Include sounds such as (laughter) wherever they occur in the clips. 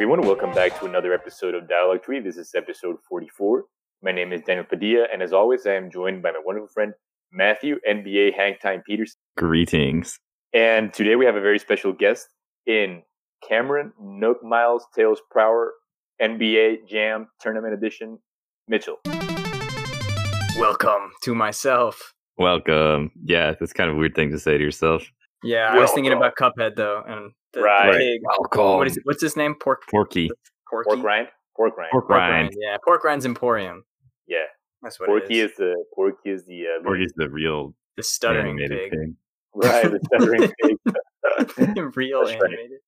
Welcome, everyone. Welcome back to another episode of Dialogue Tree. This is episode 44. My name is Daniel Padilla, and as always, I am joined by my wonderful friend Matthew, NBA Hangtime Peterson. Greetings. And today we have a very special guest in Cameron Nook Miles Tails Prower NBA Jam Tournament Edition, Mitchell. Welcome to myself. Welcome. Yeah, that's kind of a weird thing to say to yourself. Yeah, I was thinking about Cuphead though, and the Right. pig. Welcome. What is it? What's his name? Pork. Porky. Porky. Pork rind? Pork rind. Pork Pork rind. rind. Yeah, pork rind's Emporium. Yeah. That's what Porky it is. the Porky is the uh, Porky's the real The stuttering pig. pig. right the stuttering (laughs) pig. Real That's right. animated.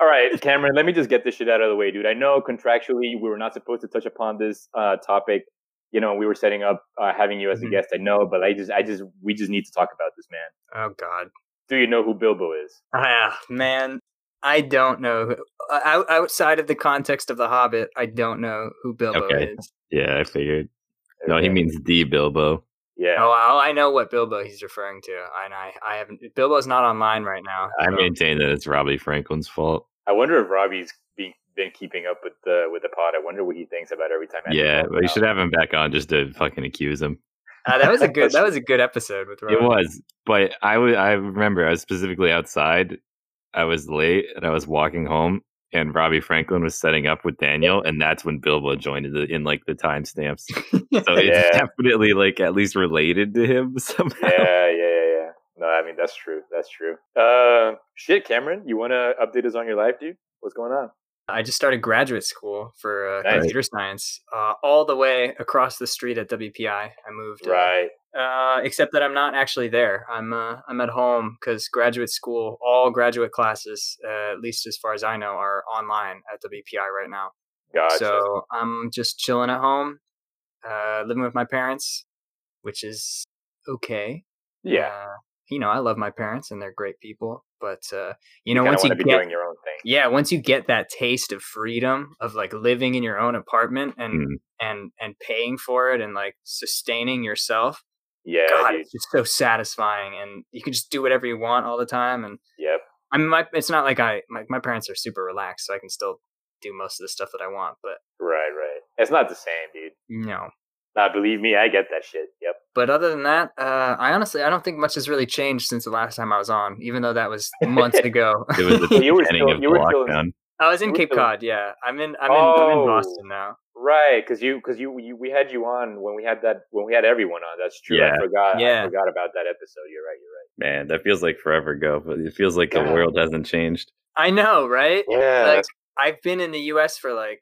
All right, Cameron, let me just get this shit out of the way, dude. I know contractually we were not supposed to touch upon this uh, topic. You know, we were setting up uh, having you as a Mhm. guest. I know, but I just, I just, we just need to talk about this, man. Oh God. Do you know who Bilbo is? Ah, man. I don't know. Who, uh, out, outside of the context of The Hobbit, I don't know who Bilbo Okay. is. Yeah, I figured. No, he means the Bilbo. Yeah. Oh, I, I know what Bilbo he's referring to, and I, I haven't. Bilbo's not online right now. I maintain that it's Robbie Franklin's fault. I wonder if Robbie's been, been keeping up with the with the pod. I wonder what he thinks about every time. Andy Yeah, calls but you should have him back on just to fucking accuse him. Uh, that was a (laughs) good. that was a good episode with Robbie. It was, but I wa- I remember I was specifically outside. I was late and I was walking home, and Robbie Franklin was setting up with Daniel, (laughs) and that's when Bilbo joined in, the, in like the timestamps. (laughs) So it's Yeah. definitely like at least related to him somehow. Yeah, yeah, yeah, yeah. No, I mean that's true. That's true. Uh, shit, Cameron, you want to update us on your life, dude? What's going on? I just started graduate school for uh, Nice. computer science, uh, all the way across the street at WPI. I moved, uh, Right. uh, except that I'm not actually there. I'm uh, I'm at home because graduate school, all graduate classes, uh, at least as far as I know, are online at WPI right now. Gotcha. So I'm just chilling at home, uh, living with my parents, which is okay. yeah. You know, I love my parents and they're great people, but uh, you You, know, once you get doing your own thing. yeah once you get that taste of freedom of like living in your own apartment and Mm. and and paying for it and like sustaining yourself Yeah, god it's just so satisfying and you can just do whatever you want all the time and Yep. i mean my, it's not like i my, my parents are super relaxed so i can still do most of the stuff that i want but Right, right. It's not the same, dude. no Nah, believe me, I get that shit. Yep. but other than that uh i honestly i don't think much has really changed since the last time i was on even though that was (laughs) months ago It was (laughs) the Well, you were beginning still- of you the were still- lockdown. i was in cape still- cod yeah i'm in i'm in i'm in Oh. boston now Right, because you because you, you we had you on when we had that when we had everyone on. That's true. Yeah. I forgot. Yeah. I forgot about that episode. You're right. You're right. Man, that feels like forever ago, but it feels like the world hasn't changed. i know right right. Yeah. like I've been in the U.S. for like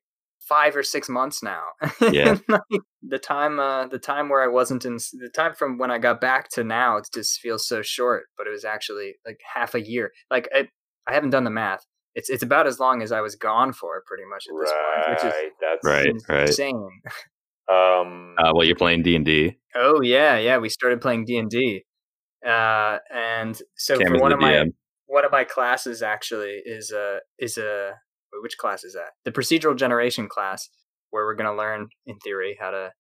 five or six months now. Yeah. (laughs) Like, the time, uh, the time where I wasn't in, the time from when I got back to now, it just feels so short. But it was actually like half a year. Like I, I haven't done the math. It's it's about as long as I was gone for, pretty much at this point, which is right. That's Right, right. insane. Um. Uh, well, you're playing D and D. Oh yeah, yeah. We started playing D and D, uh, and so Cam for one the of my one of my classes actually is a is a wait, which class is that? The procedural generation class, where we're going to learn in theory how to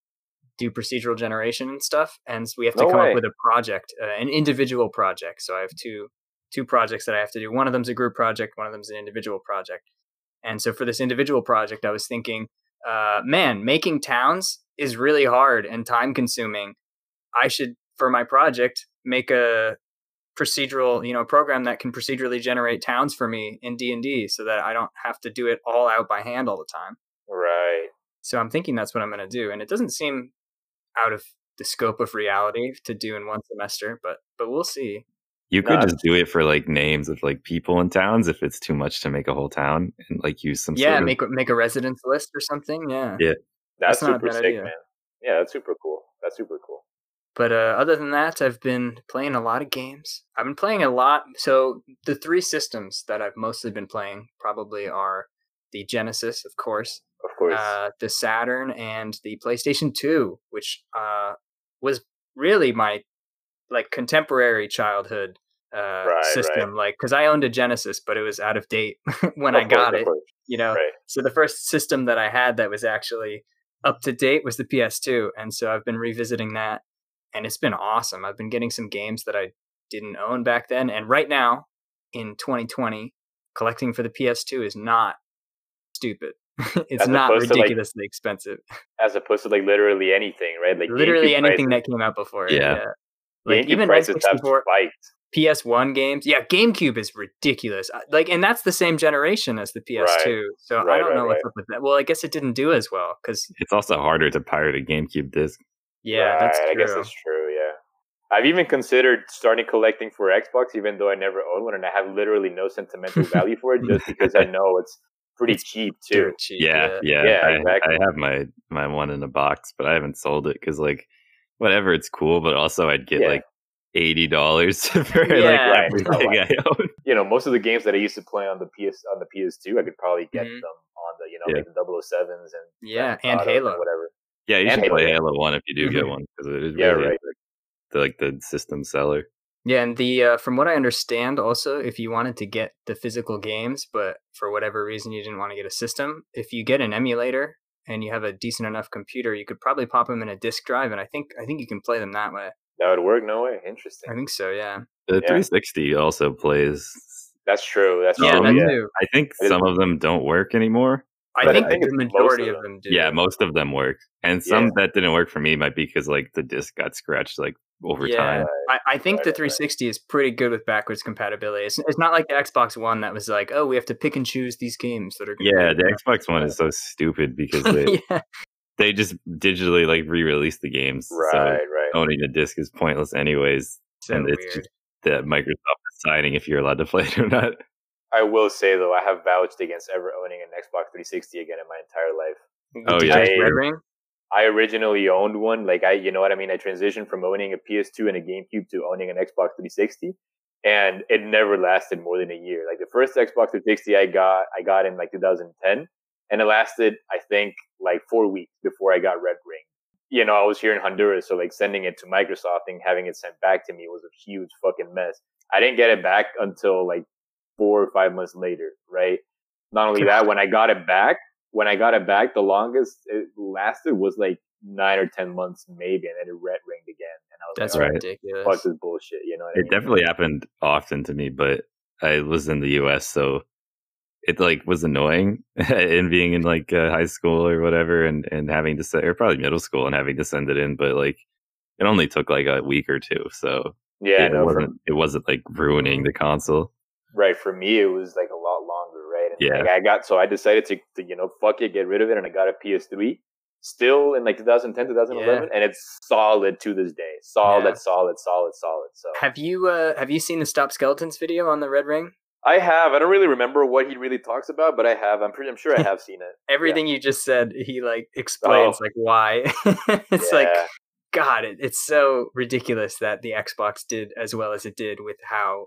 do procedural generation and stuff, and we have to No come way. up with a project, uh, an individual project. So I have two two projects that I have to do. One of them's a group project, one of them's an individual project. And so for this individual project, I was thinking, uh, man, making towns is really hard and time consuming. I should, for my project, make a procedural, you know, program that can procedurally generate towns for me in D and D, so that I don't have to do it all out by hand all the time. Right. So I'm thinking that's what I'm going to do, and it doesn't seem out of the scope of reality to do in one semester, but but we'll see. You could Nah, just do it for like names of like people in towns if it's too much to make a whole town and like use some yeah, sort of make a- make a residence list or something. Yeah. Yeah. That's, That's not a super bad sick, idea. man. Yeah, that's super cool. That's super cool. But uh, other than that, I've been playing a lot of games. I've been playing a lot. So the three systems that I've mostly been playing probably are the Genesis, of course, Of course. uh, the Saturn, and the PlayStation Two, which uh, was really my like contemporary childhood uh, Right, system. Like, because I owned a Genesis, but it was out of date (laughs) when Of I got of it. You know, Right. so the first system that I had that was actually up to date was the PS2, and so I've been revisiting that, and it's been awesome. I've been getting some games that I didn't own back then, and right now in 2020, collecting for the PS2 is not stupid. (laughs) it's As not opposed to, like, ridiculously expensive. As opposed to like literally anything, right? Like Literally GameCube anything prices, that came out before. it, Yeah. yeah. Like GameCube even prices have spiked. PS1 games. Yeah, GameCube is ridiculous. Like, and that's the same generation as the PS2. So I don't right, know what's up with that. Well, I guess it didn't do as well because It's also harder to pirate a GameCube disc. Yeah, that's true. I guess that's true. Yeah, I've even considered starting collecting for Xbox, even though I never owned one, and I have literally no sentimental (laughs) value for it, just because I know it's pretty It's cheap too. Cheap, Yeah, yeah. Yeah, I, exactly. I have my my one in a box, but I haven't sold it because like whatever, it's cool. But also, I'd get Yeah. like eighty dollars (laughs) for Yeah, like right. everything No, I own. (laughs) You know, most of the games that I used to play on the PS on the PS2, I could probably get Mhm. them on the you know Yeah. like the 007s and Yeah, and Halo. whatever. Yeah, you And should play Halo. One if you do get Mhm. one because it is Yeah, really right. like, the, like the system seller. Yeah, and the uh, from what I understand, also, if you wanted to get the physical games, but for whatever reason you didn't want to get a system, if you get an emulator and you have a decent enough computer, you could probably pop them in a disk drive, and I think I think you can play them that way. That would work. No way. Interesting. I think so. Yeah. The Yeah. 360 also plays. That's true. That's Yeah, Um, true. that Yeah. I think It is- some of them don't work anymore. I But I think, think the majority of of them. them do. Yeah, most of them work, and some Yeah. that didn't work for me might be because like the disc got scratched like over Yeah. time. I, I think Right, the right, right. 360 is pretty good with backwards compatibility. It's, it's not like the Xbox One that was like, oh, we have to pick and choose these games that are. gonna Yeah, the Xbox One is so stupid because (laughs) they yeah, they just digitally like re-release the games. Right. So Right. owning the disc is pointless anyways. so and it's just that Microsoft deciding if you're allowed to play it or not. I will say though, I have vouched against ever owning an Xbox 360 again in my entire life. Oh, yeah. I- Red Ring? I originally owned one. Like I, you know what I mean. I transitioned from owning a PS2 and a GameCube to owning an Xbox 360, and it never lasted more than a year. Like the first Xbox 360 I got, I got in like 2010, and it lasted, I think, like four weeks before I got Red Ring. You know, I was here in Honduras, so like sending it to Microsoft and having it sent back to me was a huge fucking mess. I didn't get it back until like four or five months later, right? Not only that, when I got it back, when I got it back, the longest it lasted was like nine or ten months, maybe, and then it red ringed again, and I was That's like, right. ridiculous. "Fuck this bullshit," you know. What I It mean? definitely happened often to me, but I was in the US, so it like was annoying (laughs) in being in like uh, high school or whatever, and and having to send or probably middle school and having to send it in, but like it only took like a week or two, so Yeah, it no, wasn't it wasn't like ruining the console. Right. For me, it was like a lot longer, right? And Yeah. like, I got so I decided to, to, you know, fuck it, get rid of it, and I got a PS3. Still in like 2010, 2011, and it's solid to this day. Solid, Yeah. solid, solid, solid. So Have you uh, have you seen the Stop Skeletons video on the Red Ring? I have. I don't really remember what he really talks about, but I have. I'm pretty. I'm sure I have seen it. (laughs) Everything you just said, he like explains Oh. like why. (laughs) it's like God, it, it's so ridiculous that the Xbox did as well as it did with how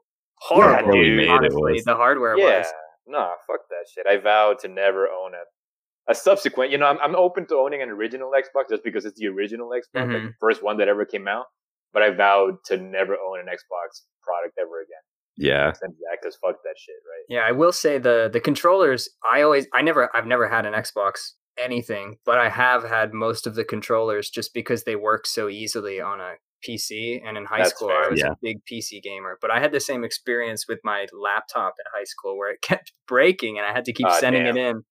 Yeah, dude. Honestly, was. the hardware yeah, was. no, fuck that shit. I vowed to never own a a subsequent. You know, I'm I'm open to owning an original Xbox just because it's the original Xbox, like Mhm. the first one that ever came out. But I vowed to never own an Xbox product ever again. Yeah, Because fuck that shit, right? Yeah, I will say the the controllers. I always, I never, I've never had an Xbox anything, but I have had most of the controllers just because they work so easily on a PC. And in high That's school, fair. I was Yeah. a big PC gamer, but I had the same experience with my laptop at high school where it (laughs) kept breaking, and I had to keep Ah, sending damn. it in,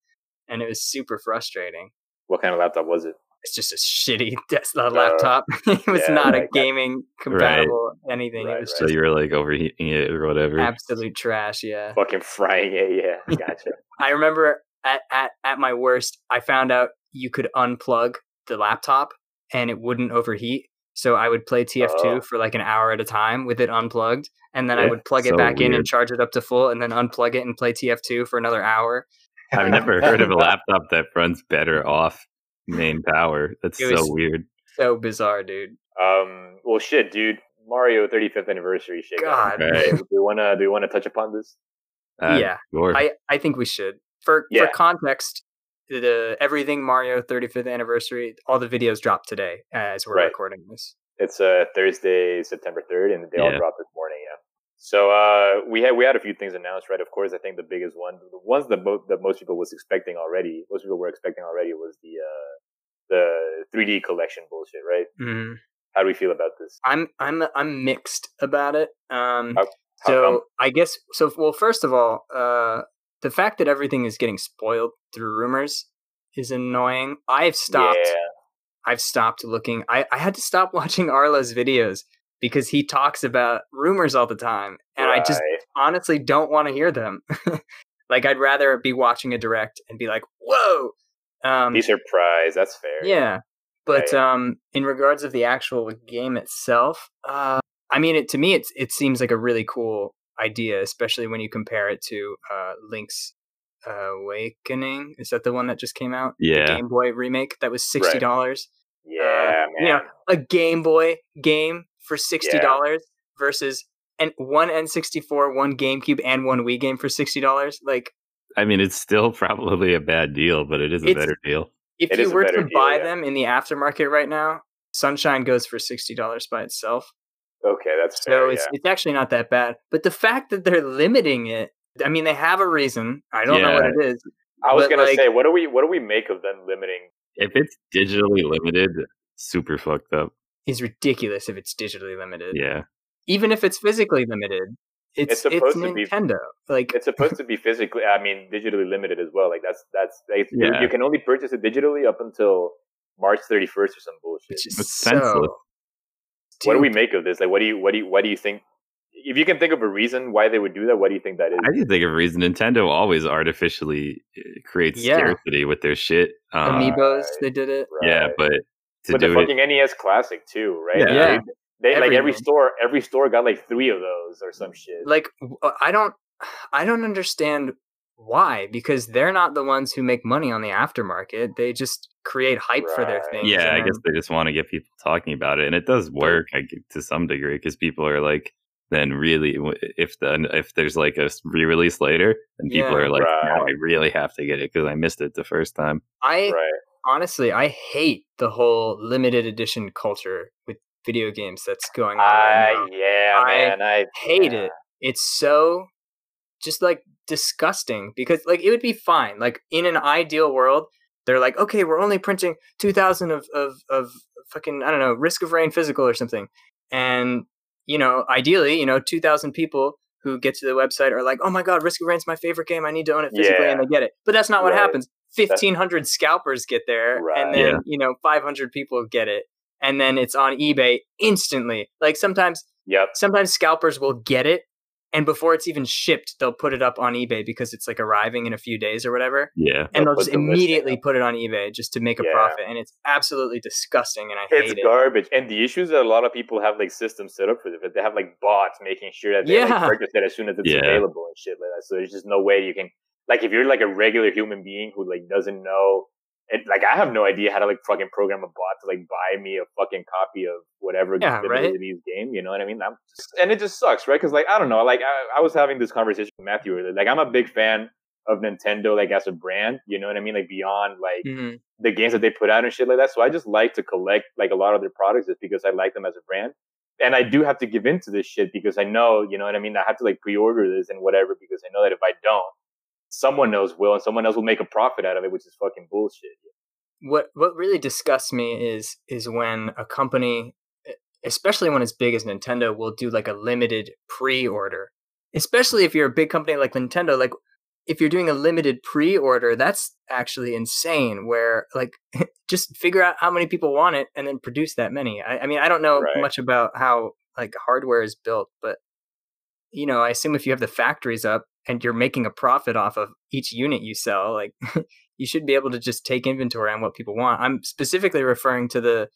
and it was super frustrating. What kind of laptop was it? It's just a shitty (laughs) desktop laptop. (laughs) it was yeah, not like a that. gaming compatible anything. Right, it was right. so just you were like overheating it or whatever. absolute trash. Yeah. Fucking frying it. Yeah, gotcha. I remember at, at, at my worst, I found out you could unplug the laptop and it wouldn't overheat. So I would play TF2 Oh. for like an hour at a time with it unplugged. And then I would plug it so back in and charge it up to full and then unplug it and play TF2 for another hour. I've never heard of a (laughs) laptop that runs better off main power. That's It so was- weird. So bizarre, dude. Um. Well, shit, dude. Mario 35th anniversary shit. God. Right. Do we wanna do we wanna touch upon this? Uh, yeah. sure. I, I think we should. For Yeah. for context, the everything Mario 35th anniversary, all the videos dropped today as we're Right. recording this. It's uh, Thursday, September third, and they all Yeah. dropped this morning. Yeah. So uh, we had we had a few things announced, right? Of course, I think the biggest one, the ones that, mo- that most people was expecting already, most people were expecting already, was the uh, the 3D collection bullshit, right? Mhm. How do we feel about this? I'm I'm I'm mixed about it. Um, How- How so come? I guess so. Well, first of all, uh, the fact that everything is getting spoiled through rumors is annoying. I've stopped. Yeah. I've stopped looking. I, I had to stop (laughs) watching Arlo's videos because he talks about rumors all the time, and I just honestly don't want to hear them. (laughs) like I'd rather be watching a direct and be like, "Whoa!" Um, be surprised. That's fair. yeah, but yeah. um, in regards of the actual game itself, uh, I mean, it to me, it's it seems like a really cool idea, especially when you compare it to uh, Link's Awakening. Is that the one that just came out? Yeah. the Game Boy remake that was sixty dollars. Yeah, Uh, man. you know, a Game Boy game for sixty dollars versus an one N64, one GameCube, and one Wii game for sixty dollars. Like, I mean, it's still (laughs) probably a bad deal, but it is a better deal. if It you were to deal, buy yeah. them in the aftermarket right now, Sunshine goes for sixty dollars by itself. Okay, that's So fair. it's yeah. it's actually not that bad. But the fact that they're limiting it, I mean, they have a reason. I don't know what it is. I was gonna like- say, what do we what do we make of them limiting? If it's digitally limited, super fucked up. Is ridiculous if it's digitally limited. Yeah. Even if it's physically limited, it's It's it's, supposed to be- Nintendo. Like It's supposed to be physically, I mean, digitally limited as well. Like that's that's like, you- Yeah. you, can only purchase it digitally up until March thirty first or some bullshit. which is It's so. senseless. What do we make of this? Like, what do you what do you what do you think? If you can think of a reason why they would do that, what do you think that is? I can think of a reason. Nintendo always artificially uh, creates Yeah. scarcity with their shit. Um, Amiibos, Right. they did it. Yeah, Right. but to with the do it, fucking NES Classic too, right? Yeah. Like, Yeah. They, they like every store, every store got like three of those or some shit. Like uh, I don't, (sighs) I don't understand why because they're not the ones who make money on the aftermarket. They just create hype for their Right. things. yeah, I guess they just want to get people talking about it, and it does work I g to some degree because people are like, then really, if the if there's like a re-release later, and people Yeah. are like, now Right. I really have to get it because I missed it the first time. I right. honestly, I hate the whole limited edition culture with video games that's going on. I right now. yeah, I man. I hate yeah. it. It's so just like disgusting because like it would be fine. Like in an ideal world, they're like, okay, we're only printing two thousand of of of fucking I don't know, Risk of Rain physical or something, and you know, ideally, you know, two thousand people who get to the website are like, oh my god, Risk of Rain's my favorite game. I need to own it physically, and they get it. But that's not what Right. happens. Fifteen hundred scalpers get there, Right. and then Yeah. you know, five hundred people get it. And then it's on eBay instantly. Like sometimes Yep. sometimes scalpers will get it and before it's even shipped they'll put it up on ebay because it's like arriving in a few days or whatever Yeah, and They'll they'll just immediately put it on ebay just to make a Yeah. profit and it's absolutely disgusting and i It's hate it It's garbage. And the issue is that a lot of people have like systems set up for this. They have like bots making sure that they Yeah. like purchase it as soon as it's Yeah. available and shit like that. So there's just no way you can like if you're like a regular human being who like doesn't know it like I have no idea how to like fucking program a bot to like buy me a fucking copy of whatever Yeah, right? game. You know what I mean? I'm just, and it just sucks, right? Because like I don't know, like I, I was having this conversation with Matthew earlier. Like I'm a big fan of Nintendo, like as a brand. You know what I mean? Like beyond like Mhm. the games that they put out and shit like that. So I just like to collect like a lot of their products just because I like them as a brand. And I do have to give in to this shit because I know, you know what I mean? I have to like pre-order this and whatever because I know that if I don't, someone else will and someone else will make a profit out of it, which is fucking bullshit. what what really disgusts me is is when a company especially when it's big as nintendo will do like a limited pre-order especially if you're a big company like nintendo like if you're doing a limited pre-order that's actually insane where like (laughs) just figure out how many people want it and then produce that many i, I mean i don't know Right. much about how like hardware is built but you know i assume if you have the factories up and you're making a profit off of each unit you sell like (laughs) you should be able to just take inventory on what people want i'm specifically referring to the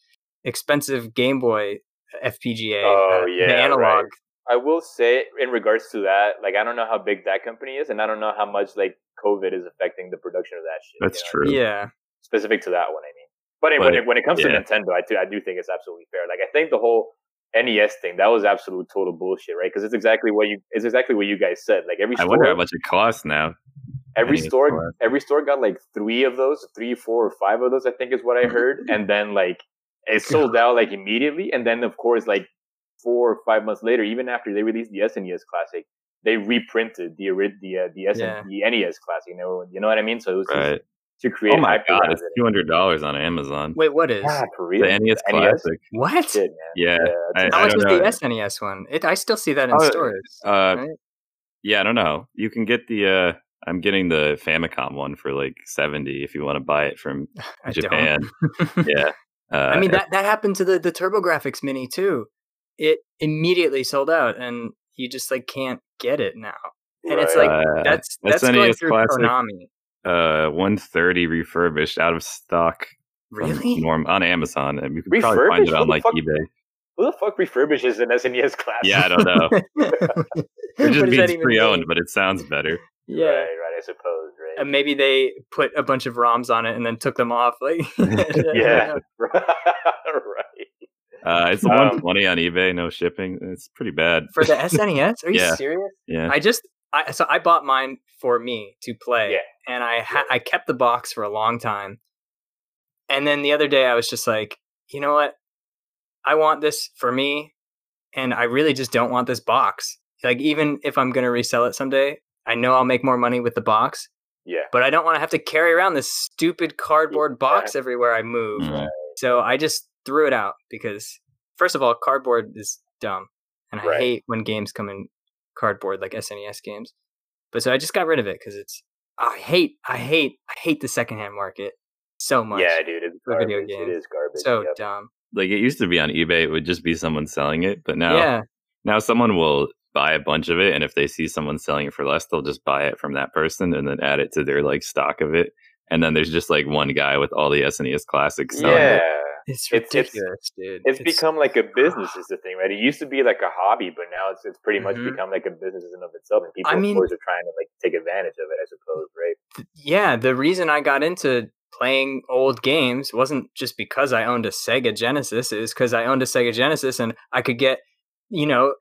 expensive game boy fpga Oh, uh, yeah, the Analogue right. I will say in regards to that, like I don't know how big that company is and I don't know how much like COVID is affecting the production of that shit. that's you know? true. yeah specific to that one, I mean. But, anyway, when, it, when it comes to. Nintendo, I, do, I do think it's absolutely fair. Like, I think the whole NES thing, that was absolute total bullshit, right? Because it's exactly what you, it's exactly what you guys said. Like, every I store, wonder how much it costs now. every NES store, costs. every store got like three of those, three, four, or five of those, I think is what I (laughs) heard. and then, like, it sold out like immediately. And then, of course, like four or five months later, even after they released the SNES Classic, they reprinted the the uh, the, SN- Yeah. the NES Classic. You know, you know what I mean? So it was just Right. To create Oh my god, it's two hundred dollars on Amazon. wait what is Yeah, for real. the NES Classic. what Shit, man. Yeah, that's I- how much don't is know. the snes one it, i still see that in Oh, stores Uh, right? yeah, I don't know. You can get the. uh I'm getting the Famicom one for like seventy if you want to buy it from (laughs) I Japan. (laughs) yeah, uh, I mean that that happened to the the TurboGrafx Mini too. It immediately sold out, and you just like can't get it now. And it's like uh, that's that's going through Classic. Konami. Uh 130 refurbished out of stock Really? Norm on Amazon. And you can probably find it on like fuck? eBay. Who the fuck refurbishes an SNES classic? Yeah, I don't know. (laughs) It just means pre-owned, mean? but it sounds better. Yeah. Right, right. I suppose. Right. And maybe they put a bunch of ROMs on it and then took them off. Like, (laughs) (laughs) yeah. right. Uh, it's Um, 120 on eBay, no shipping. It's pretty bad. For the SNES? Are you Yeah. serious? yeah, I just I so I bought mine for me to play, Yeah. and I ha- I kept the box for a long time, and then the other day I was just like, you know what, I want this for me, and I really just don't want this box. Like even if I'm gonna resell it someday, I know I'll make more money with the box, Yeah. but I don't want to have to carry around this stupid cardboard box everywhere I move. Mm. So I just threw it out because, first of all, cardboard is dumb, and I Right. hate when games come in cardboard like SNES games. But so I just got rid of it because it's I hate I hate I hate the secondhand market so much. Yeah, dude. It's For video games. It is garbage. so yep. dumb. like it used to be on eBay. It would just be someone selling it, but now Yeah, now someone will buy a bunch of it, and if they see someone selling it for less, they'll just buy it from that person and then add it to their like stock of it. And then there's just like one guy with all the SNES classics selling Yeah. it. It's It's- it's- ridiculous, dude. It's, become like a business is the thing, right? It used to be like a hobby, but now it's it's pretty much Mhm. become like a business in of itself, and people I mean- are trying to like take advantage of it, I suppose, right? yeah. The reason I got into playing old games wasn't just because I owned a Sega Genesis. It was because I owned a Sega Genesis and I could get, you know,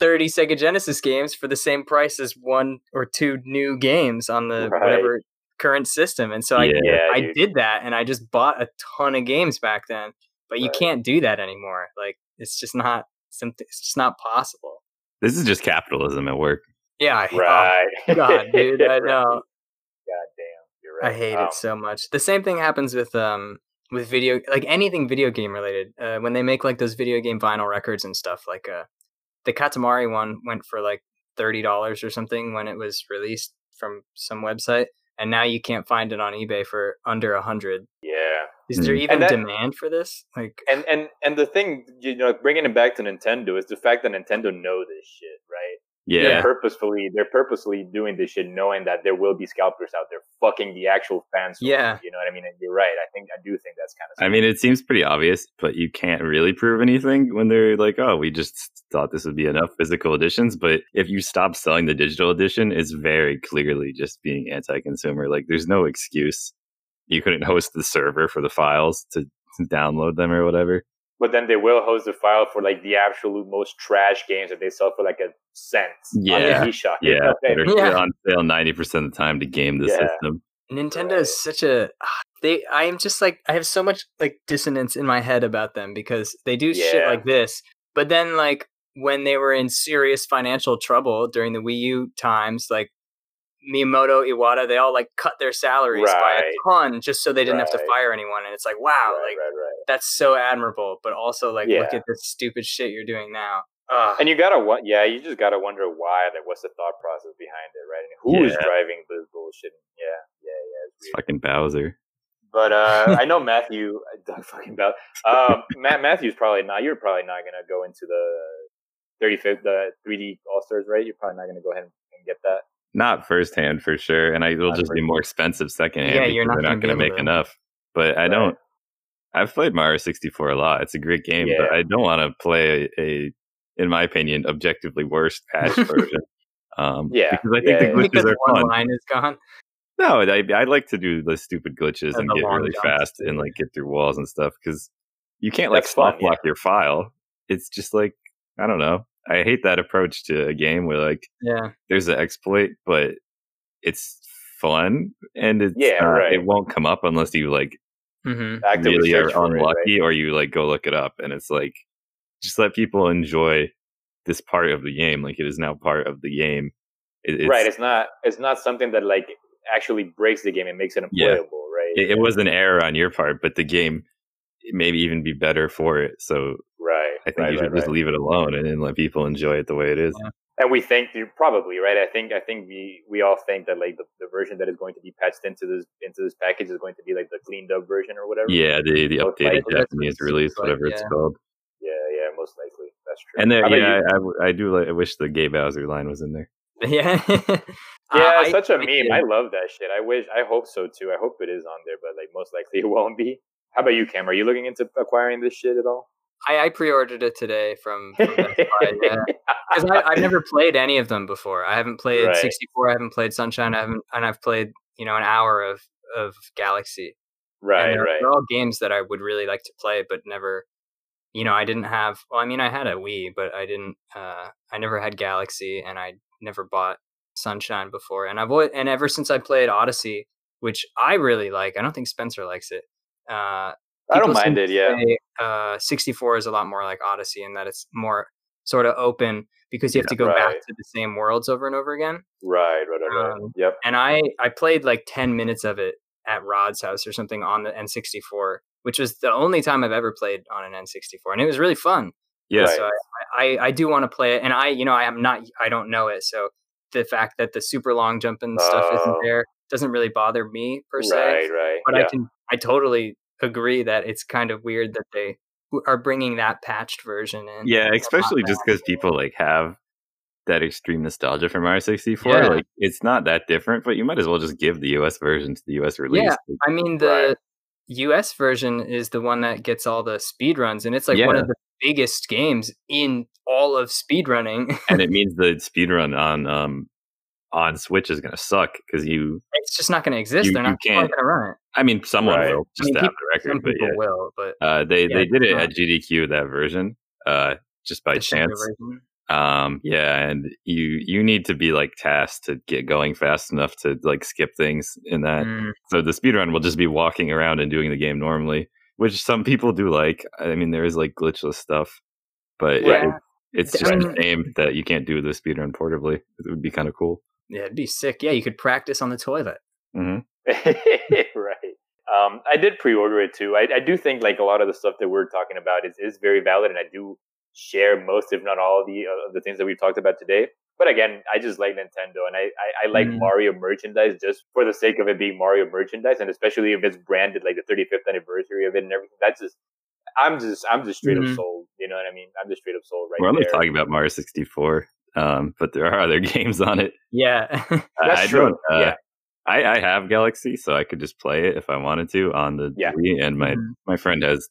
30 Sega Genesis games for the same price as one or two new games on the Right. whatever current system. And so I, Yeah. I dude. did that and I just bought a ton of games back then. But you Right. can't do that anymore. Like it's just not something. It's just not possible. This is just capitalism at work. Yeah, I, oh, Right. God, (laughs) dude, I know. God damn, you're I hate Um, it so much. The same thing happens with um with video like anything video game related. Uh, when they make like those video game vinyl records and stuff, like uh the Katamari one went for like thirty dollars or something when it was released from some website, and now you can't find it on eBay for under a hundred. Yeah. Is there Mm. even that- demand for this? Like, And and and the thing, you know, bringing it back to Nintendo is the fact that Nintendo know this shit, right? Yeah, They're purposefully they're purposely doing this shit, knowing that there will be scalpers out there fucking the actual fans. Yeah. you know what I mean. And you're right. I think I do think that's kind of. I mean, it seems pretty obvious, but you can't really prove anything when they're like, "Oh, we just thought this would be enough physical editions." But if you stop selling the digital edition, it's very clearly just being anti-consumer. Like, there's no excuse. You couldn't host the server for the files to download them or whatever. But then they will host the file for like the absolute most trash games that they sell for like a cent. Yeah. on the eShop, Yeah, (laughs) they're Yeah. on sale ninety percent of the time to game the Yeah. system. Nintendo is such a (sighs) they I am just like I have so much like dissonance in my head about them because they do shit like this, but then like when they were in serious financial trouble during the Wii U times, like Miyamoto, Iwata, they all like cut their salaries by a ton just so they didn't have to fire anyone. And it's like, wow, right, like right, right. that's so admirable, but also like look at this stupid shit you're doing now. Ugh. And you gotta wa- yeah, you just gotta wonder why. Like, what's the thought process behind it, right? And who is Yeah. driving this bullshit? Yeah, yeah, yeah. It's It's fucking Bowser. But uh, (laughs) I know Matthew, (laughs) Doug fucking Bell. Um, Matt Matthew's probably not. You're probably not gonna go into the 35th, the 3D All Stars, right? You're probably not gonna go ahead and get that. Not firsthand for sure, and I Not just be more expensive secondhand. Yeah, because you're not not going to make enough. But I don't. I've played Mario 64 a lot. It's a great game, but I don't want to play a, a, in my opinion, objectively worse patched (laughs) version. Um, Yeah, because I think yeah, the yeah. glitches because are one fun. line is gone. No, I, I like to do the stupid glitches And and get really jumps, fast and like get through walls and stuff because you can't like That's fun, soft lock your file. It's just like I don't know. I hate that approach to a game where like Yeah. there's an exploit, but it's fun and it's Yeah, uh, right. it won't come up unless you like mm-hmm. Actively really are search for it, unlucky right? or you like go look it up and it's like just let people enjoy this part of the game like it is now part of the game It- it's, right. It's not. It's not something that like actually breaks the game and makes it Yeah. unplayable, right? it, it was an error on your part but the game maybe even be better for it so right. I think right, you should right, just right. leave it alone and then let people enjoy it the way it is Yeah. and we think you probably right. I think I think we we all think that like the, the version that is going to be patched into this into this package is going to be like the cleaned up version or whatever. Yeah, the the Most updated likely. Japanese release, Like, whatever it's called. yeah, yeah, most likely that's true. And there, yeah. I, I, I do. Like, I wish the Gay Bowser line was in there. (laughs) Yeah. Yeah, Uh, it's such a I meme. did. I love that shit. I wish, I hope so too. I hope it is on there, but like most likely it (laughs) won't be. How about you, Cam? Are you looking into acquiring this shit at all? I, I pre-ordered it today from, (laughs) Buy. Yeah. (laughs) Because I've never played any of them before. I haven't played Right. 64. I haven't played Sunshine. I haven't, and I've played you know an hour of of Galaxy. right, they're, right. they're all games that I would really like to play, but never. You know, I didn't have. Well, I mean, I had a Wii, but I didn't. Uh, I never had Galaxy, and I never bought Sunshine before. And I've always, and ever since I played Odyssey, which I really like. I don't think Spencer likes it. Uh, I don't mind it. Yeah, say, uh, 64 is a lot more like Odyssey in that it's more sort of open because you have to go back to the same worlds over and over again. right, right, right. right. Um, yep. And I I played like 10 minutes of it at Rod's house or something on the N64, which was the only time I've ever played on an N64, and it was really fun. Yes, Right. So I, I I do want to play it, and I you know I am not I don't know it, so the fact that the super long jumping stuff isn't Oh. there doesn't really bother me per se Right, right. but yeah. I can I totally agree that it's kind of weird that they are bringing that patched version in. yeah, especially just because people like have that extreme nostalgia from Mario 64. Yeah. Like, it's not that different, but you might as well just give the US version to the US release. Yeah. I mean the US version is the one that gets all the speed runs and it's like one of the biggest games in all of speedrunning. and it (laughs) means the speedrun on um on Switch is gonna suck because you. it's just not going to exist. You- They're not can't- going to run it. I mean, someone Right. will I just mean, to have people- the record, Some but people yeah, will, but uh, they Yeah, they did it it's at GDQ that version, uh, just by the chance. Um, yeah, and you you need to be like tasked to get going fast enough to like skip things in that. Mm, So the speedrun will just be walking around and doing the game normally, which some people do like. I mean, there is like glitchless stuff, but Yeah. it, it's I just a mean- shame that you can't do the speedrun portably. It would be kind of cool. Yeah, it'd be sick. Yeah, you could practice on the toilet. hmm (laughs) right. Um, I did pre-order it too. I, I do think like a lot of the stuff that we're talking about is, is very valid, and I do share most, if not all, of the uh, of the things that we've talked about today. But again, I just like Nintendo, and I I, I like Mhm. Mario merchandise just for the sake of it being Mario merchandise, and especially if it's branded like the 35th anniversary of it and everything. That's just I'm just I'm just straight Mhm. up sold. You know what I mean? I'm just straight up sold right We're only there. talking about Mario 64, um, but there are other (laughs) games on it. Yeah. (laughs) I- That's I true. don't, uh, Yeah. I, I have Galaxy, so I could just play it if I wanted to on the Yeah. Wii. And my Mhm. my friend has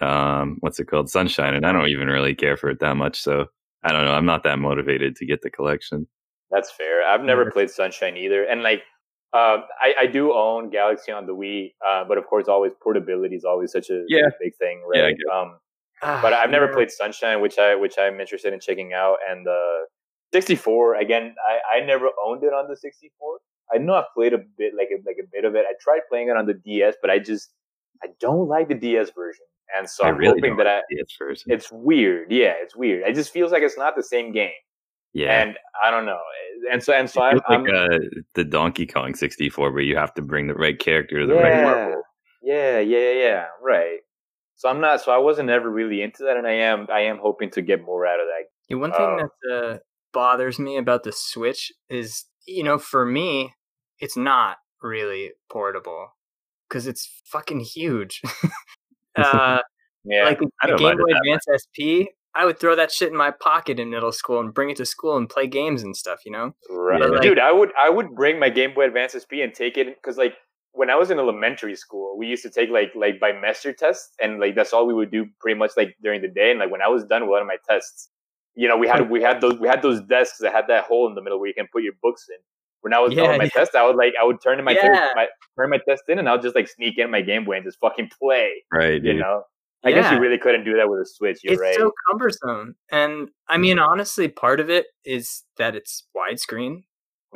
um, what's it called, Sunshine, and I don't even really care for it that much. So I don't know. I'm not that motivated to get the collection. That's fair. I've never Yeah. played Sunshine either, and like, um, I, I do own Galaxy on the Wii, uh, but of course, always portability is always such a, Yeah. big thing, right? get um, Ah, but I've never played Sunshine, which I which I'm interested in checking out, and the 64 again. I, I never owned it on the 64. I know I played a bit, like a, like a bit of it. I tried playing it on the DS, but I just I don't like the DS version, and so I I'm really hoping don't that I. the DS version. It's weird, yeah, it's weird. It just feels like it's not the same game, yeah. and I don't know, and so and so It I'm, feels I'm like uh, the Donkey Kong 64, where you have to bring the right character to the right yeah, level. yeah, yeah, yeah, yeah, right. So I'm not. So I wasn't ever really into that, and I am. I am hoping to get more out of that. Yeah, one thing Oh. that uh, bothers me about the Switch is, you know, for me, it's not really portable because it's fucking huge. (laughs) (laughs) uh, Yeah, like a, I a Game Boy Advance SP, I would throw that shit in my pocket in middle school and bring it to school and play games and stuff. You know? right. Like- dude. I would. I would bring my Game Boy Advance SP and take it because, like, when I was in elementary school, we used to take like like bimester tests, and like that's all we would do pretty much like during the day. And like when I was done with one of my tests, you know, we had we had those we had those desks that had that hole in the middle where you can put your books in. When I was done Yeah, with my yeah. test, I would like I would turn in my, Yeah. my turn my test in, and I would just like sneak in my Game Boy and just fucking play. Right, You dude. know, I guess you really couldn't do that with a Switch. You're it's right. so cumbersome, and I mean, honestly, part of it is that it's widescreen.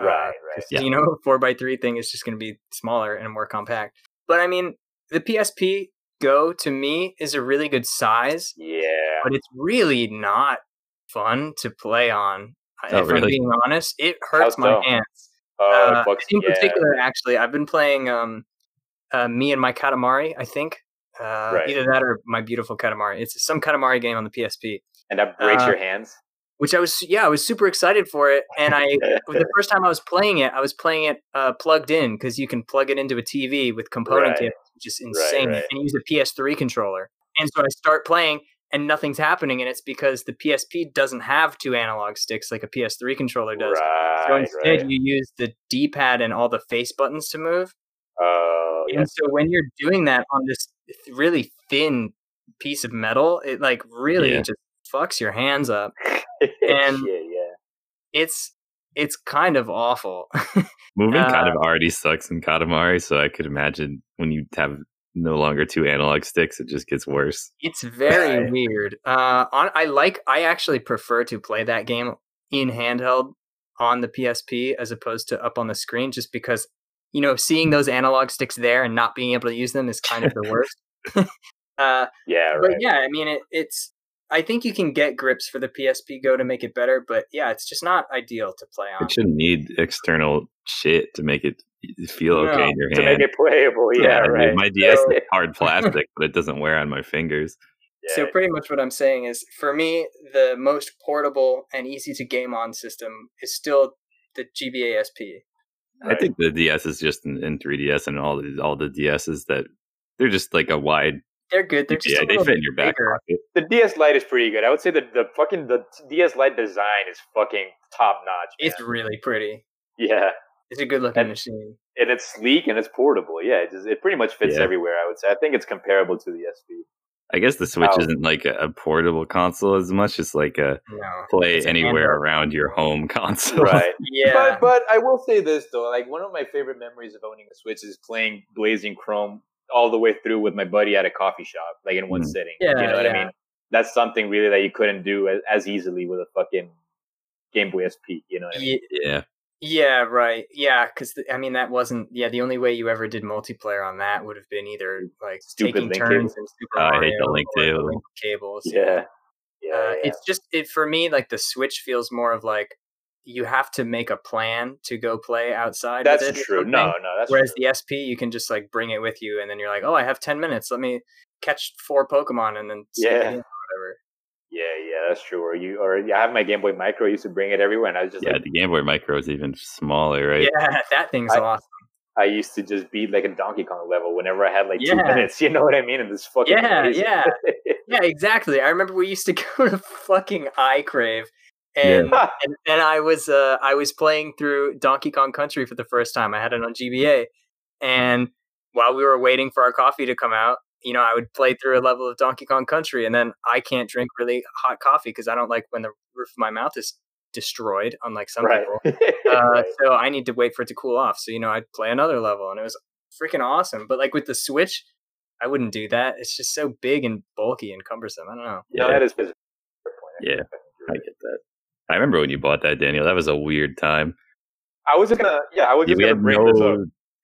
uh, right, right. 'cause, Yeah. You know, (laughs) four by three thing is just going to be smaller and more compact. But I mean, the PSP Go to me is a really good size, Yeah. but it's really not fun to play on. Oh, if I'm being honest, it hurts my hands. Uh, fucks- in yeah. particular, actually, I've been playing um, uh, me and my Katamari. I think uh, Right. either that or my beautiful Katamari. It's some Katamari game on the PSP. and that breaks uh, your hands. which I was yeah I was super excited for it, and I the (laughs) first time I was playing it, I was playing it uh, plugged in because you can plug it into a TV with component Right. kits, which is insane, right. and use a PS3 controller. And so I start playing, and nothing's happening, and it's because the PSP doesn't have two analog sticks like a PS3 controller does. Right, so instead, right. you use the D-pad and all the face buttons to move. Oh, yeah. And so when you're doing that on this really thin piece of metal, it like really Yeah. just fucks your hands up. (laughs) and- Shit, yeah. It's it's kind of awful. (laughs) Moving kind Uh, of already sucks in Katamari, so I could imagine when you have no longer two analog sticks, it just gets worse. it's very weird. Uh, on I like I actually prefer to play that game in handheld on the PSP as opposed to up on the screen, just because you know seeing those analog sticks there and not being able to use them is kind of the (laughs) worst. (laughs) uh, Yeah, but yeah, I mean, it, it's. I think you can get grips for the PSP Go to make it better, but yeah, it's just not ideal to play on. It shouldn't need external shit to make it feel okay No, in your to hand. make it playable, yeah, I mean. My DS So- is hard (laughs) plastic, but it doesn't wear on my fingers. So pretty much what I'm saying is, for me, the most portable and easy to game on system is still the GBA SP. I think the DS is just in, in 3DS and all the all the DSs that they're just like a wide. They're good. They're just yeah, they fit in your back pocket. the DS Lite is pretty good. I would say that the fucking the DS Lite design is fucking top notch. It's really pretty. yeah, It's a good looking And- machine. and it's sleek and it's portable. Yeah, it, just, it pretty much fits Yeah. everywhere. I would say. I think it's comparable to the SP. I guess the Switch Oh. isn't like a, a portable console as much as like a No. play anywhere handheld. around your home (laughs) console. Right. Yeah. But but I will say this though, like one of my favorite memories of owning a Switch is playing Blazing Chrome all the way through with my buddy at a coffee shop, like in one Mm. sitting. Yeah, you know what I mean? That's something really that you couldn't do as, as easily with a fucking Game Boy SP. You know what I mean? Yeah. Yeah, right. Yeah, because I mean that wasn't. Yeah, the only way you ever did multiplayer on that would have been either like Stupid taking turns cable. in Super Oh, I hate the link or link cables. Yeah. Yeah. Uh, yeah. It's just it for me. Like the Switch feels more of like you have to make a plan to go play outside. That's it true. No, no, that's Whereas true. the SP, you can just like bring it with you, and then you're like, oh, I have ten minutes. Let me catch four Pokemon, and then Yeah. or whatever. Yeah, yeah, that's true. Or you, or yeah, I have my Game Boy Micro. I used to bring it everywhere, and I was just Yeah, like, the Game Boy Micro is even smaller, right? Yeah, (laughs) that thing's I- awesome. I used to just beat like a Donkey Kong level whenever I had like two minutes. (laughs) You know what I mean? And this fucking Yeah, amazing. yeah. (laughs) Yeah, exactly. I remember we used to go to fucking iCrave, and and, and I was uh I was playing through Donkey Kong Country for the first time. I had it on GBA, and while we were waiting for our coffee to come out, you know, I would play through a level of Donkey Kong Country, and then I can't drink really hot coffee because I don't like when the roof of my mouth is destroyed, unlike some right. people. (laughs) Uh, Right. So I need to wait for it to cool off. So you know, I'd play another level, and it was freaking awesome. But like with the Switch, I wouldn't do that. It's just so big and bulky and cumbersome. I don't know. No, Yeah. that is a fair point. Yeah. I get that. I remember when you bought that, Daniel. That was a weird time. I was just gonna, yeah, I was just we gonna had bring this up.